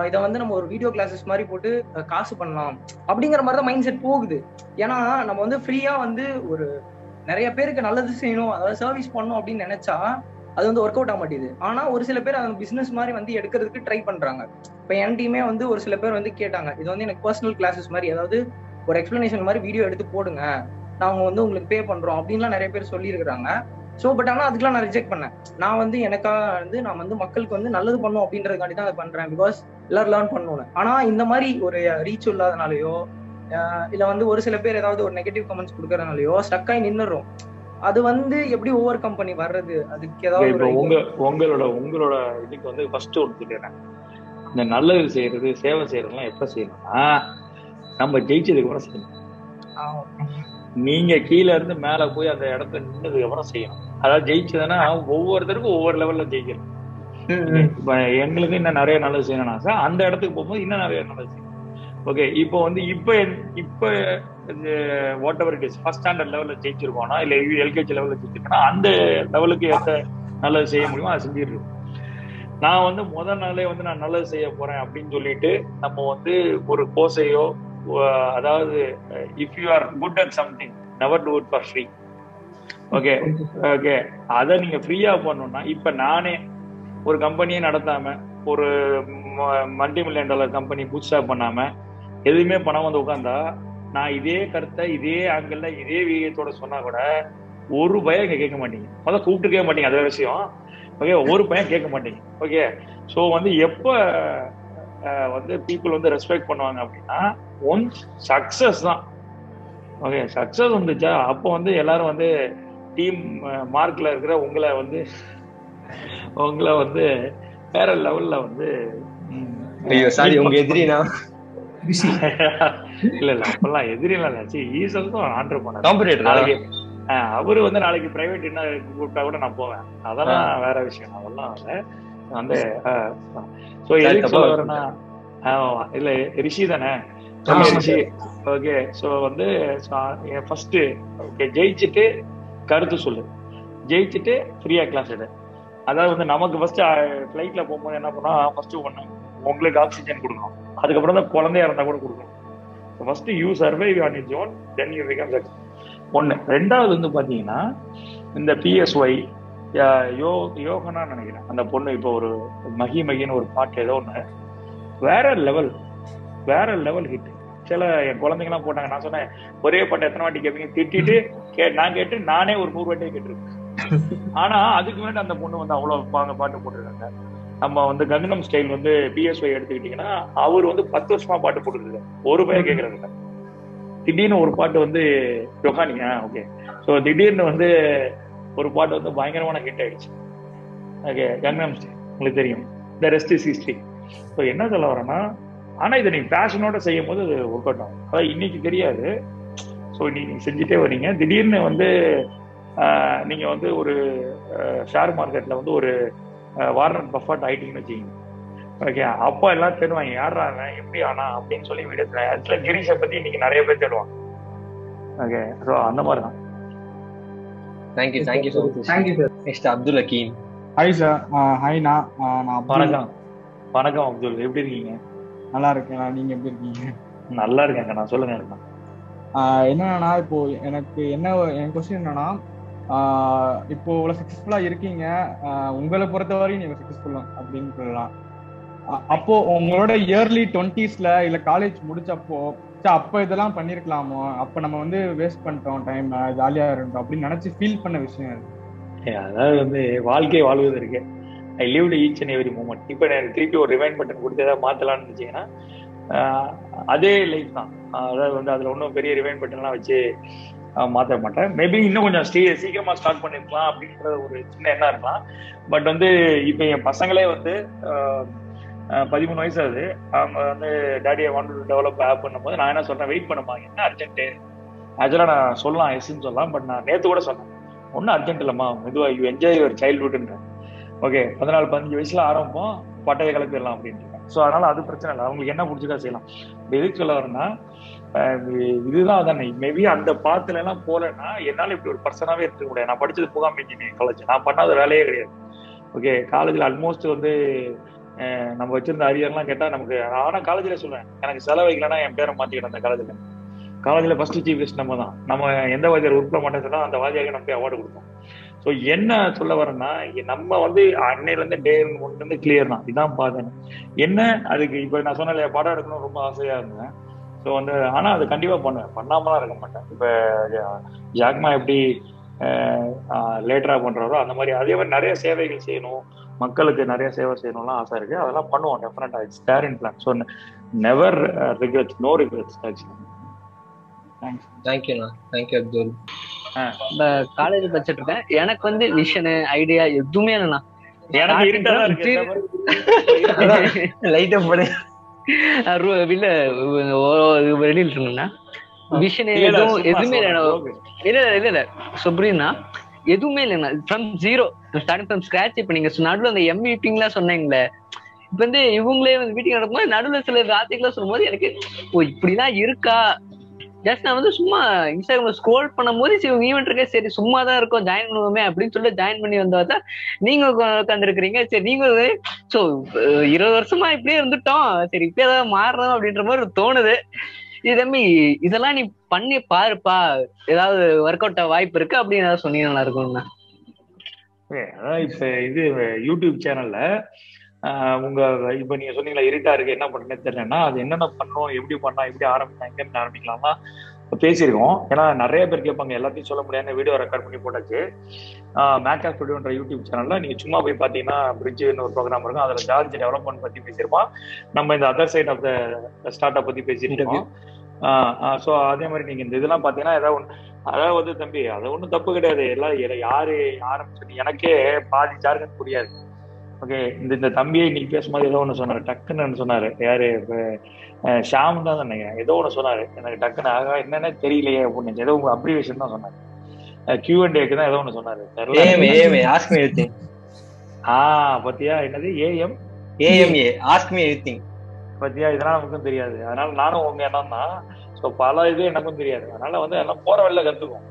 இதை வந்து நம்ம ஒரு வீடியோ கிளாஸஸ் மாதிரி போட்டு காசு பண்ணலாம். அப்படிங்கிற மாதிரி தான் மைண்ட் செட் போகுது. ஏன்னா நம்ம வந்து ஃப்ரீயா வந்து ஒரு நிறைய பேருக்கு நல்லது செய்யணும் அதாவது சர்வீஸ் பண்ணணும் அப்படின்னு நினைச்சா அது வந்து ஒர்க் அவுட் ஆக மாட்டேங்குது. ஆனா ஒரு சில பேர் அதை பிசினஸ் மாதிரி வந்து எடுக்கிறதுக்கு ட்ரை பண்றாங்க. இப்போ என் டீமே வந்து ஒரு சில பேர் வந்து கேட்டாங்க இது வந்து எனக்கு பர்சனல் கிளாஸஸ் மாதிரி அதாவது ஒரு எக்ஸ்பிளனேஷன் மாதிரி வீடியோ எடுத்து போடுங்க. நாங்கள் வந்து உங்களுக்கு பே பண்றோம் அப்படின்லாம் நிறைய பேர் சொல்லியிருக்கிறாங்க. ஸோ பட் ஆனால் அதுக்கெல்லாம் நான் ரிஜெக்ட் பண்ணேன். நான் வந்து எனக்காக வந்து நான் வந்து மக்களுக்கு வந்து நல்லது பண்ணும் அப்படின்றதுக்காண்டி தான் அதை பண்றேன் பிகாஸ் எல்லாரும் லேர்ன் பண்ணணும்னு. ஆனா இந்த மாதிரி ஒரு ரீச் இல்லாதனாலயோ அஹ் இல்ல வந்து ஒரு சில பேர் ஏதாவது ஒரு நெகட்டிவ் கமெண்ட்ஸ் கொடுக்கறதுனாலயோ ஸ்டக் ஆகி நின்னுறோம் அது வந்து எப்படி ஓவர் கம்பெனி வர்றது? அதுக்கு ஏதாவது உங்க உங்களோட உங்களோட இதுக்கு வந்து ஃபர்ஸ்ட் ஒன்று சொல்லிடுறேன். இந்த நல்லது செய்யறது சேவை செய்யறதுலாம் எப்ப செய்யணும்னா நம்ம ஜெயிச்சதுக்கு அப்புறம் செய்யணும். நீங்க கீழே இருந்து மேல போய் அந்த இடத்துல நின்னதுக்கு அப்புறம் செய்யணும். அதாவது ஜெயிச்சதுன்னா ஒவ்வொருத்தருக்கும் ஒவ்வொரு லெவல்ல ஜெயிக்கணும். இப்ப எங்களுக்கு இன்னும் நிறைய நல்லது செய்யணும்னா சார் அந்த இடத்துக்கு போகும்போது இன்னும் நிறைய நல்லது செய்யணும். ஓகே இப்போ வந்து இப்ப இப்போ whatever it is first standard லெவல்ல ஜெயிச்சிருக்கோம்னா இல்லை எல்கேஜி லெவலில் ஜெயிச்சிருக்கோம்னா அந்த லெவலுக்கு ஏற்ற நல்லது செய்ய முடியுமோ அதை செஞ்சிட்டு இருக்கோம் நான் வந்து முதல் நாளே வந்து நான் நல்லது செய்ய போறேன் அப்படின்னு சொல்லிட்டு நம்ம வந்து ஒரு கோர்ஸையோ அதாவது if you are good at something never do it for free okay okay அதை நீங்க ஃப்ரீயா பண்ணணும்னா இப்ப நானே ஒரு கம்பெனியே நடத்தாம ஒரு multi million dollar company bootstrap பண்ணாம எதுவுமே பண்ணாம வந்து உட்காந்தா நான் இதே கருத்தை இதே ஆங்கிள் இதே வீரியத்தோட சொன்னா கூட ஒரு பயம் இங்க கேட்க மாட்டீங்க முதல்ல கூப்பிட்டுருக்கவே மாட்டீங்க அது விஷயம். ஓகே ஒரு பயம் கேட்க மாட்டீங்க ஓகே ஸோ வந்து எப்ப வந்து பீப்புள் வந்து ரெஸ்பெக்ட் பண்ணுவாங்க அப்படின்னா ஒன்ஸ் சக்சஸ் தான். ஓகே சக்சஸ் வந்துச்சா அப்போ வந்து எல்லாரும் வந்து டீம் மார்க்ல இருக்கிற உங்களை வந்து உங்களை வந்து வேற லெவல்ல வந்து சாரி உங்க எதிரினா இல்ல இல்ல அப்பெல்லாம் எதிரிலாம் இல்ல. ஈஸ் ஆல்சோ ஆண்டர் பண்ண காம்படிட்டர் நாளைக்கு ஆஹ் அவரு வந்து நாளைக்கு பிரைவேட் என்ன கூப்பிட்டா கூட நான் போவேன். அதெல்லாம் வேற விஷயம். அதெல்லாம் இல்ல. வந்து சோ எதுக்கு சொல்ல வரேன்னா இல்ல ரிஷி தானே? ரிஷி ஓகே சோ வந்து ஃபர்ஸ்ட் ஓகே ஜெயிச்சுட்டு கருத்து சொல்லு. ஜெயிச்சுட்டு ஃப்ரீயா கிளாஸ் எடு. அதாவது வந்து நமக்கு ஃபர்ஸ்ட் ஃபிளைட்ல போகும்போது என்ன பண்ணா ஃபர்ஸ்ட் ஒண்ணு உங்களுக்கு ஆக்சிஜன் கொடுக்கணும். அதுக்கப்புறம் தான் குழந்தையா இருந்தா கூட கொடுக்கணும். First you survive on it zone then you become success ஒன்று ரெண்டாவது வந்து பார்த்தீங்கன்னா இந்த பிஎஸ்ஒய் யோ யோகனா நினைக்கிறேன். அந்த பொண்ணு இப்போ ஒரு மகி மகின்னு ஒரு பாட்டு ஏதோ ஒன்று வேற லெவல் வேற லெவல் ஹிட் சில என் குழந்தைங்கலாம் போட்டாங்க. நான் சொன்னேன் ஒரே பாட்டு எத்தனை வாட்டி கேட்பீங்க திட்டிட்டு கே நான் கேட்டு நானே ஒரு நூறு வாட்டியே கேட்டிருக்கேன். ஆனா அதுக்கு வேண்டி அந்த பொண்ணு வந்து அவ்வளவு பாங்க பாட்டு போட்டிருக்காங்க. நம்ம வந்து கங்கனம் ஸ்டைல் வந்து பிஎஸ்ஒய் எடுத்துக்கிட்டீங்கன்னா அவர் வந்து பத்து வருஷமா பாட்டு போட்டுருக்காரு ஒரு பையன் கேட்கறது இல்லை. திடீர்னு ஒரு பாட்டு வந்து ஜொஹானியா ஓகே ஸோ திடீர்னு வந்து ஒரு பாட்டு வந்து பயங்கரமான ஹிட் ஆயிடுச்சு. ஓகே கங்னம் ஸ்டைல் உங்களுக்கு தெரியும். The rest is history so என்ன சொல்ல வரேன்னா ஆனா இதை நீங்கள் பேஷனோட செய்யும் போது அது ஒர்க் அவுட் ஆகும். அதான் இன்னைக்கு தெரியாது. ஸோ இன்னைக்கு செஞ்சுட்டே வரீங்க. திடீர்னு வந்து நீங்கள் வந்து ஒரு ஷேர் மார்க்கெட்ல வந்து ஒரு வார்னர் பஃபட் ஆயிட்டீங்கன்னு வச்சுக்கோங்க. ஓகே அப்போ எல்லாம் தேடுவாங்க யாரா எப்படி ஆனா? அப்படின்னு சொல்லி வீடியோ ஆக்சுவலா கிரீஷை பத்தி இன்னைக்கு நிறைய பேர் தேடுவாங்க. ஓகே ஸோ அந்த மாதிரி தான் thank you thank you so much thank you sir mister Abdul Hakeem hi sir hi நான் ஆஹ் நான். வணக்கம். வணக்கம் அப்துல் எப்படி இருக்கீங்க? நல்லா இருக்கேன் நீங்க எப்படி இருக்கீங்க? நல்லா இருக்கேங்க நான் சொல்லுங்க இருக்கா ஆஹ் என்னன்னா இப்போ எனக்கு என்ன என் கொஸ்டின் என்னன்னா இப்போ இவ்வளவு சக்சஸ்ஃபுல்லா இருக்கீங்க. உங்களை உங்களை பொறுத்தவரையும் நீங்க சக்சஸ்ஃபுல் அப்படின்னு சொல்லலாம். அப்போ உங்களோட இயர்லி டுவெண்ட்டிஸ்ல இல்ல காலேஜ் முடிச்சப்போ அப்ப இதெல்லாம் பண்ணிருக்கலாமோ? அப்ப நம்ம வந்து வேஸ்ட் பண்ணிட்டோம் டைம் ஜாலியா இருந்தோம் அப்படின்னு நினைச்சு ஃபீல் பண்ண விஷயம் அது. அதாவது வந்து வாழ்க்கை வாழ்வது இருக்கு. I lived each and every moment இப்போ எனக்கு திருப்பி ஒரு ரிமைண்ட் பட்டன் கொடுத்து ஏதாவது மாத்தலாம்னு நினைச்சீங்கன்னா அதே லைஃப் தான். அதாவது வந்து அதுல ஒன்றும் பெரிய ரிமைண்ட் பட்டன்லாம் வச்சு மாற்ற மாத்த மாட்டேன். மேபி இன்னும் கொஞ்சம் ஸ்டீ சீக்கிரமா ஸ்டார்ட் பண்ணிருக்கலாம் அப்படின்ற ஒரு சின்ன எண்ணம் இருக்கலாம். பட் வந்து இப்போ என் பசங்களே வந்து பதிமூணு வயசு ஆகுது. அவங்க வந்து டேடியை வாண்ட் டு டெவலப் ஆப் பண்ணும்போது நான் என்ன சொல்றேன் வெயிட் பண்ணுமா என்ன அர்ஜென்ட்டு ஆக்சுவலாக நான் சொல்லலாம் எஸ்ன்னு சொல்லலாம் பட் நான் நேற்று கூட சொன்னேன். ஒன்றும் அர்ஜென்ட் இல்லைம்மா மெதுவாக யூ என்ஜாய் யுவர் சைல்ட்ஹுட்ன்ற ஓகே பதினாலு பதினஞ்சு வயசுல ஆரம்பம் பட்டையை கிளப்பிடலாம் அப்படின்ட்டு. ஸோ அதனால அது பிரச்சனை இல்லை. அவங்களுக்கு என்ன பிடிச்சிக்கா செய்யலாம். எதுக்கு சொல்ல வரேன்னா இதுதான். தானே மேபி அந்த பாத்துல எல்லாம் போலன்னா என்னால இப்படி ஒரு பர்சனாவே இருக்க முடியாது. நான் படிச்சது போகாம இன்ஜினியரிங் காலேஜ் நான் பண்ணாத வேலையே கிடையாது. ஓகே காலேஜ்ல ஆல்மோஸ்ட் வந்து நம்ம வச்சிருந்த அரியர்லாம் கேட்டா நமக்கு ஆனா காலேஜ்ல சொல்லுவேன் எனக்கு செலவைக்கலன்னா என் பேரை மாத்திக்கிட்டேன் அந்த காலேஜ்ல காலேஜ்ல ஃபர்ஸ்ட் சீஃப் கெஸ்ட் நம்ம தான். நம்ம எந்த வாத்தியார் உருப்பிட மாட்டேன்னு சொன்னா அந்த வாத்தியாருக்கு நம்ம போய் அவார்டு கொடுத்தோம் ஸோ என்ன சொல்ல வரேன்னா நம்ம வந்து அன்னையிலேருந்து டே ஒன்று இருந்து கிளியர் தான். இதான் பார்த்தேன் என்ன அதுக்கு இப்போ நான் சொன்ன படம் எடுக்கணும் ரொம்ப ஆசையாக இருந்தேன். ஸோ வந்து ஆனா அது கண்டிப்பா பண்ணுவேன். பண்ணாமலாம் இருக்க மாட்டேன். இப்போ ஜாக்மா எப்படி லேட்டரா பண்றாரோ அந்த மாதிரி அதே மாதிரி நிறைய சேவைகள் செய்யணும். மக்களுக்கு நிறைய சேவை செய்யணும்லாம் ஆசை இருக்கு. அதெல்லாம் பண்ணுவோம் definitely it's there in plan so never regrets no regrets actually தேங்க்யூண்ணா தேங்க்யூ அப்துல் காலேஜ் படிச்சுட்டு இருக்கேன் எனக்கு வந்து விஷனு ஐடியா எதுவுமே இல்லைண்ணா. லைட்டா போடு இல்ல வெளியில இருந்தேன்னா விஷன் எதுவும் இல்லை இல்ல இல்ல இல்ல சுப்ரீனா எதுவுமே இல்லைண்ணா from zero starting from scratch இப்ப நீங்க நடுவில் அந்த எம்இபிங்லாம் சொன்னீங்களே இப்ப வந்து இவங்களே வந்து மீட்டிங் நடக்கும்போது நடுவில் சில ராத்திரிக்கெல்லாம் சொல்லும்போது எனக்கு ஓ இப்படிலாம் இருக்கா? ஜஸ்ட் நான் வந்து சும்மா இன்ஸ்டாகிராம் ஸ்க்ரோல் பண்ணும்போது சரி ஈவெண்ட் இருக்கே சரி சும்மா தான் இருக்கும் ஜாயின் பண்ணுவோமே அப்படின்னு சொல்லி ஜாயின் பண்ணி வந்தா தான் நீங்க உட்காந்துருக்கிறீங்க சரி நீங்க ஸோ இருபது வருஷமா இப்படியே இருந்துட்டோம். சரி இப்படியே ஏதாவது மாறணும் அப்படின்ற மாதிரி தோணுது. இது இதெல்லாம் நீ பண்ணி பாருப்பா. ஏதாவது ஒர்க் அவுட் வாய்ப்பு இருக்கு அப்படின்னு ஏதாவது சொன்னீங்க நல்லா இருக்கும்ண்ணா. அதான் இப்ப இது யூடியூப் சேனல்ல உங்க இப்ப நீங்க சொன்னீங்களா இருட்டா இருக்கு. என்ன பண்ணுன்னு தெரியலன்னா அது என்னென்ன பண்ணணும் எப்படி பண்ணலாம் எப்படி ஆரம்பிக்கலாம் எங்க இருந்து ஆரம்பிக்கலாமா பேசியிருக்கோம். ஏன்னா நிறைய பேர் கேட்பாங்க எல்லாத்தையும் சொல்ல முடியாது வீடியோ ரெக்கார்ட் பண்ணி போட்டாச்சு. மேக்கா ஸ்டுடியோன்ற யூடியூப் சேனல்ல நீங்க சும்மா போய் பாத்தீங்கன்னா பிரிட்ஜ்னு ஒரு ப்ரோக்ராம் இருக்கும். அதுல ஜார்ஜ் டெவலப்மெண்ட் பத்தி பேசியிருப்போம். நம்ம இந்த other side of the startup பத்தி பேசிட்டு இருக்கோம். ஸோ அதே மாதிரி நீங்க இந்த இதெல்லாம் பாத்தீங்கன்னா ஏதாவது அதாவது வந்து தம்பி அது ஒன்றும் தப்பு கிடையாது. எல்லாம் யாரு ஆரம்பிச்சு எனக்கே பாதி ஜார்கன் புரியாது. ஓகே இந்த இந்த தம்பியை இன்னைக்கு பேசும்போது ஏதோ ஒன்று சொன்னாரு. டக்குன்னு சொன்னாரு. யாரு? ஷாம் தான் நினைக்கிறேன் ஏதோ ஒன்று சொன்னாரு. எனக்கு டக்குன்னு ஆகா என்னன்னே தெரியலையே அப்படின்னு ஏதோ உங்க அப்ரிவேஷன் தான் சொன்னாரு. கியூ அண்ட் ஏக்கு தான் ஏதோ ஒன்று சொன்னாரு. ஆ பத்தியா? என்னது? AM AMA ask me everything பத்தியா? இதெல்லாம் நமக்கும் தெரியாது. அதனால நானும் உங்க எண்ணம் தான். ஸோ பல இது எனக்கும் தெரியாது. அதனால வந்து எல்லாம் போற வழியில கத்துக்கும்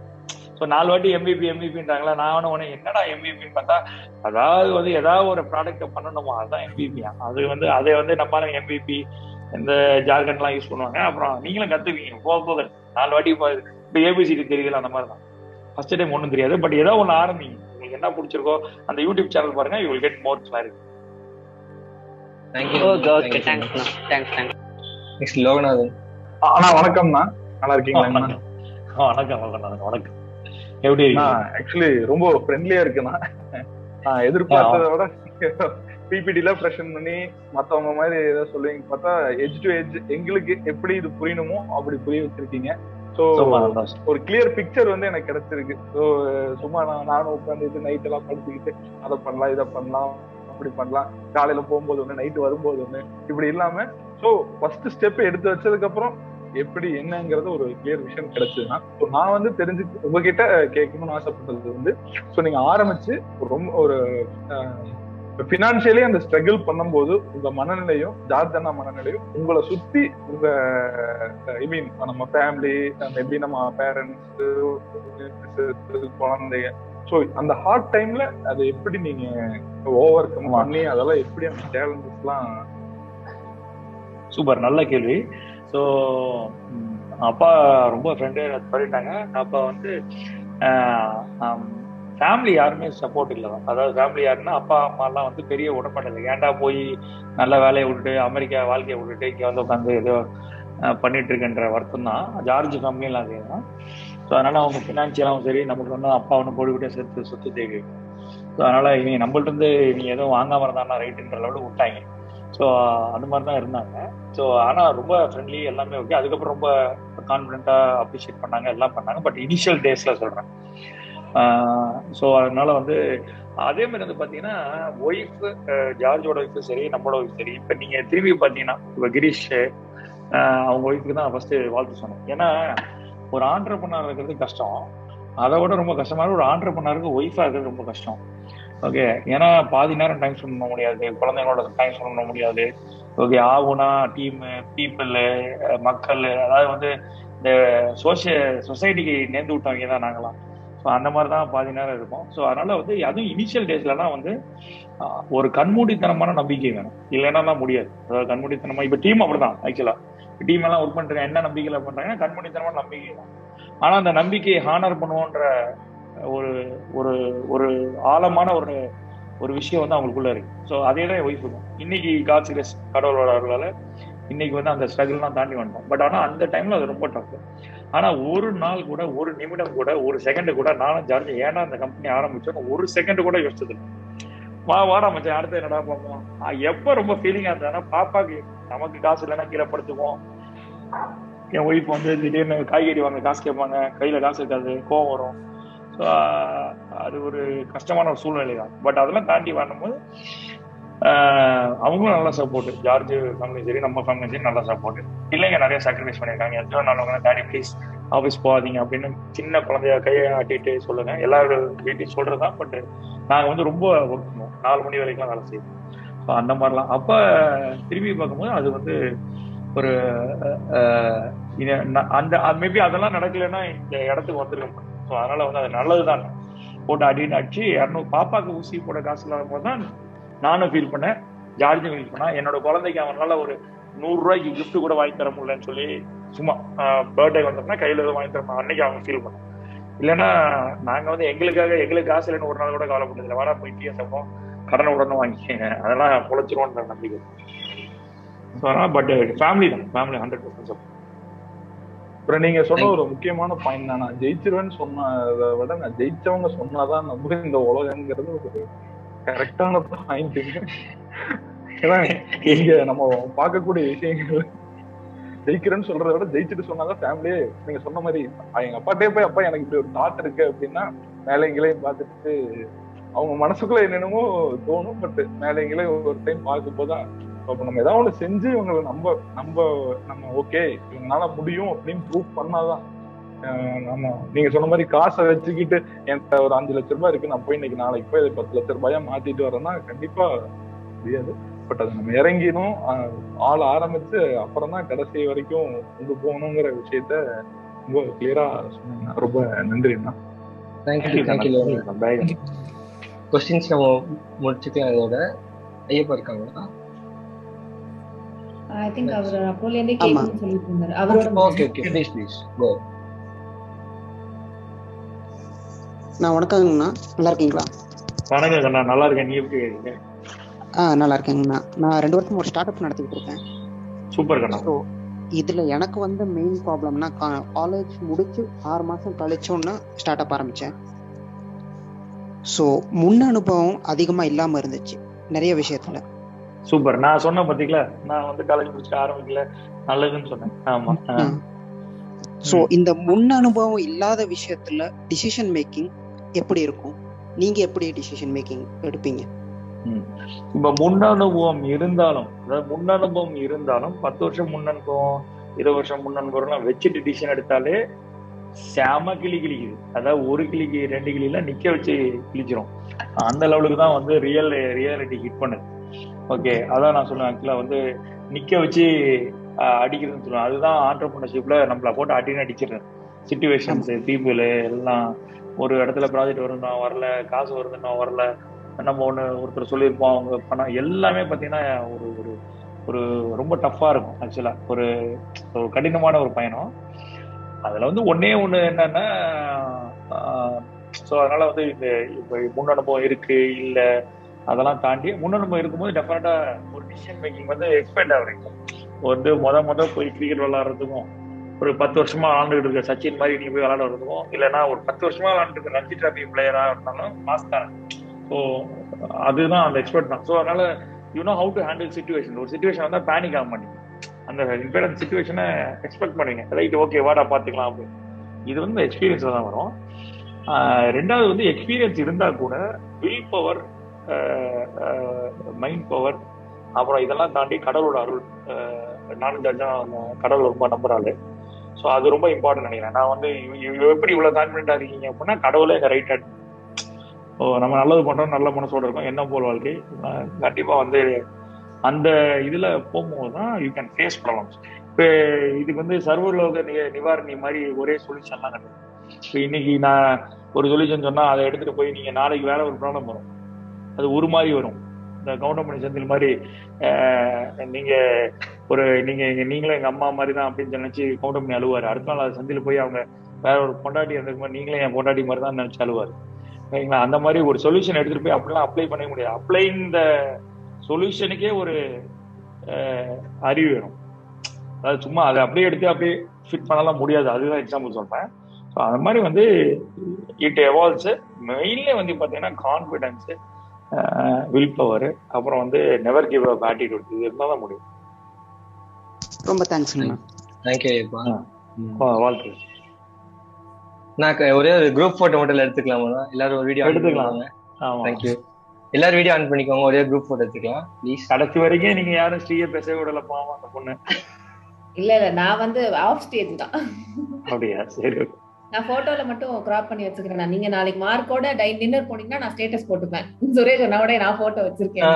ஸோ நாலு வாட்டி எம்பிபி எம்பிபின்றாங்களா நான் உடனே என்னடா எம்பிபின்னு பார்த்தா அதாவது வந்து ஏதாவது ஒரு ப்ராடக்ட் பண்ணணுமா? அதுதான் எம்பிபியா அது வந்து அதை வந்து நம்ம எம்பிபி இந்த ஜார்கன்லாம் யூஸ் பண்ணுவாங்க. அப்புறம் நீங்களும் கத்துவீங்க போக போக. நாலு வாட்டி இப்போ ஏபிசிடி தெரியல அந்த மாதிரி தான். ஃபர்ஸ்ட் டைம் ஒன்றும் தெரியாது பட் ஏதோ ஒன்று ஆரம்பிங்க. உங்களுக்கு என்ன பிடிச்சிருக்கோ அந்த யூடியூப் சேனல் பாருங்க you will get more clarity okay okay thanks thanks thanks next Loganathan. அண்ணா வணக்கம்ண்ணா நல்லா இருக்கீங்களா வணக்கம் வணக்கம் வணக்கம். எப்படி ஆக்சுவலி ரொம்ப ஃப்ரெண்ட்லியா இருக்குண்ணா நான் எதிர்பார்த்ததை விட பிபிடில ப்ரெஷன் பண்ணி மத்தவங்க மாதிரி ஏதாவது சொல்லுவீங்க பார்த்தா எஜ் டு எஜ் எங்களுக்கு எப்படி இது புரியணுமோ அப்படி புரிய வச்சிருக்கீங்க. ஸோ ஒரு கிளியர் பிக்சர் வந்து எனக்கு கிடைச்சிருக்கு. ஸோ சும்மா நான் நானும் உட்காந்துட்டு நைட் எல்லாம் படுத்துக்கிட்டு அதை பண்ணலாம் இதை பண்ணலாம் அப்படி பண்ணலாம். காலையில போகும்போது ஒண்ணு நைட்டு வரும்போது ஒண்ணு இப்படி இல்லாம ஸோ ஃபர்ஸ்ட் ஸ்டெப் எடுத்து வச்சதுக்கு அப்புறம் எப்படி என்னங்கிறது ஒரு கிளியர் விஷயம் கிடைச்சதுன்னா நான் வந்து தெரிஞ்சு உங்ககிட்ட கேட்கணும்னு ஆசைப்பட்டது வந்து ஸோ நீங்க ஆரம்பிச்சு ரொம்ப ஒரு பினான்சியலி அந்த ஸ்ட்ரகிள் பண்ணும்போது உங்க மனநிலையும் ஜார்ஜனா மனநிலையும் உங்களை சுத்தி உங்க ஐ மீன் நம்ம ஃபேமிலி மேபி நம்ம பேரண்ட்ஸ் குழந்தைங்க ஸோ அந்த ஹார்ட் டைம்ல அதை எப்படி நீங்க ஓவர் கம் பண்ணி அதெல்லாம் எப்படி அந்த சேலஞ்சஸ்லாம் சூப்பர் நல்ல கேள்வி. ஸோ அப்பா ரொம்ப ஃப்ரெண்டு சொல்லிட்டாங்க. அப்பா வந்து ஃபேமிலி யாருமே சப்போர்ட் இல்லை. அதாவது ஃபேமிலி யாருன்னா அப்பா அம்மாலாம் வந்து பெரிய உடம்படலை ஏன்டா போய் நல்ல வேலையை விட்டுட்டு அமெரிக்கா வாழ்க்கையை விட்டுட்டு இங்கே வந்து உட்காந்து ஏதோ பண்ணிட்டு இருக்குன்ற வருத்தம் தான். ஜார்ஜ் ஃபேமிலியெல்லாம் அதே தான். ஸோ அதனால அவங்க ஃபினான்ஷியலாகவும் சரி நமக்கு வந்து அப்பா ஒன்று போட்டுக்கிட்டே சேர்த்து சொத்து தேவை ஸோ அதனால இவங்க நம்மள்ட்ட இருந்து இவங்க எதுவும் வாங்காம இருந்தாங்கன்னா ரைட்டுன்ற அளவுக்கு விட்டாங்க. ஸோ அந்த மாதிரி தான் இருந்தாங்க. ஸோ ஆனால் ரொம்ப ஃப்ரெண்ட்லி எல்லாமே ஓகே அதுக்கப்புறம் ரொம்ப கான்ஃபிடென்ட்டாக அப்ரிஷியேட் பண்ணாங்க எல்லாம் பண்ணாங்க. பட் இனிஷியல் டேஸில் சொல்கிறேன் ஸோ அதனால வந்து அதே மாதிரி வந்து பார்த்தீங்கன்னா ஒய்ஃப் ஜார்ஜோட ஒய்ஃபும் சரி நம்மளோட ஒய்ஃப் சரி. இப்போ நீங்கள் திரும்பி பார்த்தீங்கன்னா இப்போ கிரீஷ் அவங்க ஒய்ஃபுக்கு தான் ஃபர்ஸ்ட் வாழ்த்து சொன்னேன். ஏன்னா ஒரு ஆண்டர்பனர் இருக்கிறது கஷ்டம். அதை விட ரொம்ப கஷ்டமான ஒரு ஆண்டர்பனாருக்கு ஒய்ஃபாக இருக்கிறது ரொம்ப கஷ்டம். ஓகே ஏன்னா பாதி நேரம் டைம் ஸ்பெண்ட் பண்ண முடியாது. குழந்தைங்களோட டைம் ஸ்பெண்ட் பண்ண முடியாது. ஓகே ஆகுனா டீம் பீப்புள் மக்கள் அதாவது வந்து இந்த சோசிய சொசைட்டிக்கு நேர்ந்து விட்டவங்க தான் நாங்களாம். ஸோ அந்த மாதிரி தான் பாதி நேரம் இருக்கும். ஸோ அதனால வந்து அதுவும் இனிஷியல் டேஸ்லலாம் வந்து ஒரு கண்மூடித்தனமான நம்பிக்கை வேணும். இல்லைன்னா முடியாது. அதாவது கண்மூடித்தனமா இப்போ டீம் அப்படிதான் ஆக்சுவலா டீம் எல்லாம் ஒர்க் பண்றாங்க என்ன நம்பிக்கையில பண்றாங்கன்னா கண்மூடித்தனமான நம்பிக்கை தான். ஆனா அந்த நம்பிக்கையை ஹானர் பண்ணுவோன்ற ஒரு ஒரு ஒரு ஆழமான ஒரு ஒரு விஷயம் வந்து அவங்களுக்குள்ள இருக்கு. ஸோ அதே தான் ஒய்ஃப் இருக்கும் இன்னைக்கு காசு கடவுளோட அருளால இன்னைக்கு வந்து அந்த ஸ்ட்ரகிள்லாம் தாண்டி வந்தோம். பட் ஆனால் அந்த டைம்ல அது ரொம்ப டஃப் ஆனால் ஒரு நாள் கூட ஒரு நிமிடம் கூட ஒரு செகண்ட் கூட நானும் ஜார்ஜ் ஏன்னா அந்த கம்பெனி ஆரம்பிச்சோம் ஒரு செகண்ட் கூட யோசிச்சது வா வாடா மச்சான் அடுத்து என்னடா பார்ப்போம் எப்போ ரொம்ப ஃபீலிங்காக இருந்ததுன்னா பாப்பாக்கு நமக்கு காசு இல்லைன்னா கீழே படுத்துவோம் என் ஒய்ஃப் வந்து திடீர்னு காய்கறி வாங்க காசு கேட்பாங்க. கையில காசு இருக்காது கோவம் வரும். ஸோ அது ஒரு கஷ்டமான ஒரு சூழ்நிலை தான் பட் அதெல்லாம் தாண்டி வரும்போது ஆஹ் அவங்களும் நல்ல சப்போர்ட் ஜார்ஜ் ஃபேமிலி சரி நம்ம ஃபேமிலி சரி நல்ல சப்போர்ட் இல்லைங்க நிறைய சாக்ரிஃபைஸ் பண்ணியிருக்காங்க. எத்தனை நாள் டேடி ப்ளீஸ் ஆஃபீஸ் போகாதீங்க அப்படின்னு சின்ன குழந்தைய கையை ஆட்டிட்டு சொல்லுங்க. எல்லாரும் வீட்டையும் சொல்றதுதான் பட் நாங்க வந்து ரொம்ப ஒர்க் பண்ணுவோம். நாலு மணி வரைக்கும் வேலை செய்வோம். ஸோ அந்த மாதிரிலாம். அப்ப திரும்பி பார்க்கும்போது அது வந்து ஒரு அந்த மேபி அதெல்லாம் நடக்கலைன்னா இந்த இடத்துக்கு வந்திருக்க ஸோ அதனால வந்து அது நல்லதுதான். போட்டு அடின்னு அடிச்சு இரநூறு பாப்பாக்கு ஊசி போட காசு இல்லாத போது தான் நானும் ஃபீல் பண்ணேன். ஜார்ஜும் ஃபீல் பண்ணா என்னோட குழந்தைக்கு அவனால ஒரு நூறு ரூபாய்க்கு கூட வாங்கி தர முடியலன்னு சொல்லி சும்மா பர்த்டே வந்தோம்னா கையில எதுவும் வாங்கி தரணும் அன்னைக்கு அவங்க ஃபீல் பண்ணோம் இல்லைன்னா நாங்க வந்து எங்களுக்காக எங்களுக்கு காசு இல்லைன்னு ஒரு நாள் கூட கவலைப்பட்டதில்லை வாடா போயிட்டு டீ கடனை உடனே வாங்கிக்கங்க அதெல்லாம் பொழைச்சிருவோன்ற நம்பிக்கை. ஸோ பட் ஃபேமிலி தான். ஃபேமிலி ஹண்ட்ரட் பர்சன்ட் அப்புறம் நீங்க சொன்ன ஒரு முக்கியமான பாயிண்ட் தான் நான் ஜெயிச்சிருவேன்னு சொன்னதை விட நான் ஜெயிச்சவங்க சொன்னாதான் நம்ம இந்த உலகங்கிறது ஒரு கரெக்டான பாயிண்ட் ஏன்னா இங்க நம்ம பார்க்கக்கூடிய விஷயங்கள் ஜெயிக்கிறேன்னு சொல்றதை விட ஜெயிச்சுட்டு சொன்னாதான் ஃபேமிலியே நீங்க சொன்ன மாதிரி எங்க அப்பாட்டே போய் அப்பா எனக்கு இப்படி ஒரு தாட் இருக்கு அப்படின்னா மேலே எங்களையும் பார்த்துட்டு அவங்க மனசுக்குள்ள என்னென்னமோ தோணும் பட் மேலே எங்களையும் ஒரு டைம் பார்க்கும் போதுதான் அப்ப நம்ம ஏதாவது ஒண்ணு செஞ்சு இவங்களை நம்ம நம்ம நம்ம ஓகே இவங்களால முடியும் அப்படின்னு ப்ரூவ் பண்ணாதான். நம்ம நீங்க சொன்ன மாதிரி காசை வச்சுக்கிட்டு என்கிட்ட ஒரு அஞ்சு லட்ச ரூபாய் இருக்கு நான் போய் இன்னைக்கு நாளைக்கு போய் அதை பத்து லட்ச ரூபாயா மாத்திட்டு வரேன்னா கண்டிப்பா முடியாது. பட் அது நம்ம இறங்கிடும் ஆள் ஆரம்பிச்சு அப்புறம் தான் கடைசி வரைக்கும் கொண்டு போகணுங்கிற விஷயத்த ரொம்ப கிளியரா சொன்னீங்க ரொம்ப நன்றி அண்ணா. தேங்க்யூ தேங்க்யூ கொஸ்டின்ஸ் நம்ம முடிச்சுக்கலாம் இதோட. ஐயப்பா இருக்காங்களா? ஐ திங்க் அவர் அப்போல இருந்தே. கேட்கணும்னு சொல்லிட்டு இருந்தாரு அவரோட okay okay please please go நான் வணக்கங்கண்ணா நல்லா இருக்கீங்களா? வணக்கம் கண்ணா நல்லா இருக்கேன். நீ எப்படி இருக்கீங்க? ஆ நல்லா இருக்கேங்கண்ணா நான் ரெண்டு வருஷம் ஒரு ஸ்டார்ட் அப் நடத்திக்கிட்டு இருக்கேன். சூப்பர் கண்ணா ஸோ இதுல எனக்கு வந்து மெயின் ப்ராப்ளம்னா காலேஜ் முடிச்சு ஆறு மாசம் கழிச்சோன்னா ஸ்டார்ட் அப் ஆரம்பிச்சேன். ஸோ முன் அனுபவம் அதிகமா இல்லாம இருந்துச்சு. நிறைய விஷயத்துல. சூப்பர். நான் சொன்ன பாத்தீங்களா? நான் வந்து காலேஜ் முடிச்சுட்டு ஆரம்பிக்கல. நல்லதுன்னு சொன்னேன். ஆமா. ஸோ இந்த முன் அனுபவம் இல்லாத விஷயத்துல டிசிஷன் மேக்கிங் எப்படி இருக்கும்? நீங்க எப்படி டிசிஷன் மேக்கிங் எடுப்பீங்க. இப்ப முன் அனுபவம் இருந்தாலும் அதாவது முன் அனுபவம் இருந்தாலும் பத்து வருஷம் முன் அனுபவம் இருபது வருஷம் முன் அனுபவம்லாம் வச்சுட்டு டிசிஷன் எடுத்தாலே செம கிளி கிளிக்குது. அதாவது ஒரு கிளிக்கு ரெண்டு கிளிலாம் நிக்க வச்சு கிழிச்சிரும். அந்த லெவலுக்கு தான் வந்து ரியல் ரியாலிட்டி ஹிட் பண்ணுது. ஓகே அதான் நான் சொல்லுவேன் ஆக்சுவலா வந்து நிக்க வச்சு அடிக்கிறதுன்னு சொல்லுவேன் அதுதான் ஆண்டர்பிரினர்ஷிப்ல நம்மள போட்டு அடின்னு அடிச்சிடுறது சுச்சுவேஷன்ஸ் பீப்புள் எல்லாம் ஒரு இடத்துல ப்ராஜெக்ட் வருதுன்னா வரல காசு வருதுன்னா வரல. நம்ம ஒன்று ஒருத்தர் சொல்லியிருப்போம் அவங்க பணம் எல்லாமே பார்த்தீங்கன்னா ஒரு ஒரு ஒரு ரொம்ப டஃப்பாக இருக்கும் ஆக்சுவலாக ஒரு ஒரு கடினமான ஒரு பயணம். அதில் வந்து ஒன்னே ஒன்று என்னன்னா ஸோ அதனால வந்து இந்த இப்போ முன் அனுபவம் இருக்கு இல்லை அதெல்லாம் தாண்டி முன் இருக்கும்போது டெஃபினட்டா ஒரு டிசிஷன் மேக்கிங் வந்து எக்ஸ்பேண்ட் ஆகிருக்கும் வந்து முத முத போய் கிரிக்கெட் விளாட்றதுக்கும் ஒரு பத்து வருஷமா விளாண்டுட்டு இருக்க சச்சின் மாதிரி நீ போய் விளாட இல்லைன்னா ஒரு பத்து வருஷமா விளாண்டுட்டு இருக்க ரஞ்சி டிராபி பிளேயரா இருந்தாலும் மாஸ்டர் ஸோ அதுதான் அந்த எக்ஸ்பர்ட் தான். ஸோ அதனால you know how to handle situation ஒரு சுச்சுவேஷன் வந்தால் பேனிக் ஆக மாட்டீங்க. அந்த இம்பேரன்ஸ் சுச்சுவேஷனை எக்ஸ்பெக்ட் பண்ணுவீங்க. ரைட் ஓகே வாடா பார்த்துக்கலாம் அப்படின்னு. இது வந்து எக்ஸ்பீரியன்ஸ் தான் வரும். ரெண்டாவது வந்து எக்ஸ்பீரியன்ஸ் இருந்தால் கூட வில் பவர் மைண்ட் பவர் அப்புறம் இதெல்லாம் தாண்டி கடவுளோட அருள் நானும் கடவுளை கடவுள் ரொம்ப நம்புறாள் ஸோ அது ரொம்ப இம்பார்ட்டன்ட் நினைக்கிறேன். நான் வந்து இவ- எப்படி இவ்வளோ கான்பிடண்டா இருக்கீங்க அப்படின்னா கடவுளே எங்கள் ரைட் ஹேண்ட் ஓ நம்ம நல்லது பண்ணுறோம் நல்ல மனசோட இருக்கோம் என்ன போல் வாழ்க்கை? கண்டிப்பாக வந்து அந்த இதில் போகும்போது தான் யூ கேன் ஃபேஸ் ப்ராப்ளம்ஸ் இப்போ இதுக்கு வந்து சர்வலோக நி- நிவாரணி மாதிரி ஒரே சொல்யூஷன்லாம் கிடையாது. இப்போ இன்னைக்கு நான் ஒரு சொல்யூஷன் சொன்னால் அதை எடுத்துகிட்டு போய் நீங்கள் நாளைக்கு வேற ஒரு ப்ராப்ளம் வரும். அது ஒரு மாதிரி வரும். இந்த கவுண்டமணி செந்தில் மாதிரி நீங்க ஒரு நீங்க நீங்களும் எங்க அம்மா மாதிரி தான் அப்படின்னு நினைச்சு கவுண்டமணி அழுவாரு. அடுத்த நாள் அது செந்தில் போய் அவங்க வேற ஒரு பொண்டாட்டி இருந்ததுக்கு மாதிரி நீங்களே என் பொண்டாட்டி மாதிரி தான் நினைச்சு அழுவாரு. சரிங்களா? அந்த மாதிரி ஒரு சொல்யூஷன் எடுத்துட்டு போய் அப்படிலாம் அப்ளை பண்ண முடியாது. அப்ளை இந்த சொல்யூஷனுக்கே ஒரு அறிவு வேணும். அதாவது சும்மா அதை அப்படியே எடுத்து அப்படியே ஃபிட் பண்ணலாம் முடியாது. அதுதான் எக்ஸாம்பிள் சொல்றேன். ஸோ அந்த மாதிரி வந்து இட் எவால்வ்ஸ் மெயின்ல வந்து பார்த்தீங்கன்னா கான்ஃபிடன்ஸ் வில் பவர் அப்புறம் வந்து நெவர் கிவ் அப் ஆட்டிடியூட் இது இருந்தால் தான் முடியும். ரொம்ப தேங்க்ஸ்ங்கண்ணா தேங்க்யூ ஐயப்பா. வா- வாழ்த்து. நான் க- ஒரே ஒரு குரூப் போட்டோ மட்டும் எடுத்துக்கலாமா எல்லாரும் ஒரு வீடியோ எடுத்துக்கலாம். ஆமா. தேங்க்யூ எல்லாரும் வீடியோ ஆன் பண்ணிக்கோங்க ஒரே குரூப் போட்டோ எடுத்துக்கலாம். ப்ளீஸ் கடைசி வரைக்கும் நீங்க யாரும் ஸ்ரீய பேசவே விடல பாவம் அந்த பொண்ணு. இல்ல இல்ல நான் வந்து ஆஃப் ஸ்டேஜ் தான். அப்படியா? சரி நான் போட்டோல மட்டும் கிராப் பண்ணி வச்சுக்கிறேன் நீங்க நாளைக்கு மார்க்கோட டை டின்னர் போனீங்கன்னா நான் ஸ்டேட்டஸ் போட்டுப்பேன். சுரேஷ் சொன்னோட நான் போட்டோ வச்சிருக்கேன்.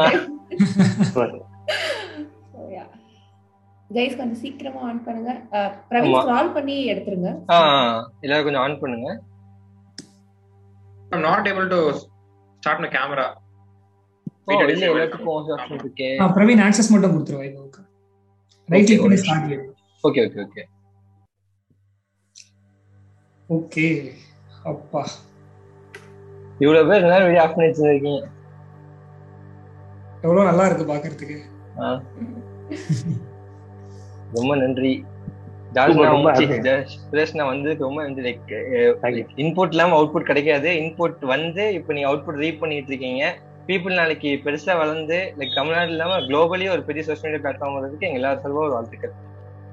கைஸ் கொஞ்சம் சீக்கிரமா ஆன் பண்ணுங்க. பிரவீன். ஸ்க்ரால் பண்ணி எடுத்துருங்க. எல்லாரும் கொஞ்சம் ஆன் பண்ணுங்க. I'm not able to start my camera. ஓ Video இல்ல disable. எல்லாத்துக்கும் ஆப்ஷன் இருக்கே. ஆ, பிரவீன் ஆக்சஸ் மட்டும் கொடுத்துருவா இதுக்கு ரைட் கிளிக் பண்ணி start okay okay okay okay. அப்பா. இவ்வளவு பேர் எல்லாரும் வீடியோ ஆஃப் பண்ணி வச்சிருக்கீங்க எவ்வளவு நல்லா இருக்கு பாக்குறதுக்கு. ரொம்ப நன்றி. ரொம்ப வந்து லைக் இன்புட் இல்லாம அவுட்புட் கிடைக்காது. இன்புட் வந்து இப்போ நீங்க அவுட்புட் ரீட் பண்ணிட்டு இருக்கீங்க. பீப்புள் நாளைக்கு பெருசா வளர்ந்து லைக் தமிழ்நாடு இல்லாம குளோபலி ஒரு பெரிய சோஷியல் மீடியா பிளாட்ஃபார்ம் வரதுக்கு எங்க எல்லாரும் சார்பாக ஒரு வாழ்த்துக்கள்.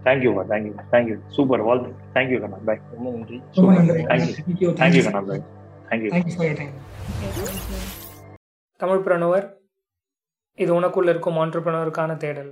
Thank you thank you thank you super வாழ்த்து தேங்க்யூ கண்ணா பாய் ரொம்ப நன்றி. Thank you Thank you, thank thank you you. Kanna bye thank you Tamil Pranavar இது உனக்குள்ள இருக்கும் ஆண்டர்பிரனருக்கான தேடல்.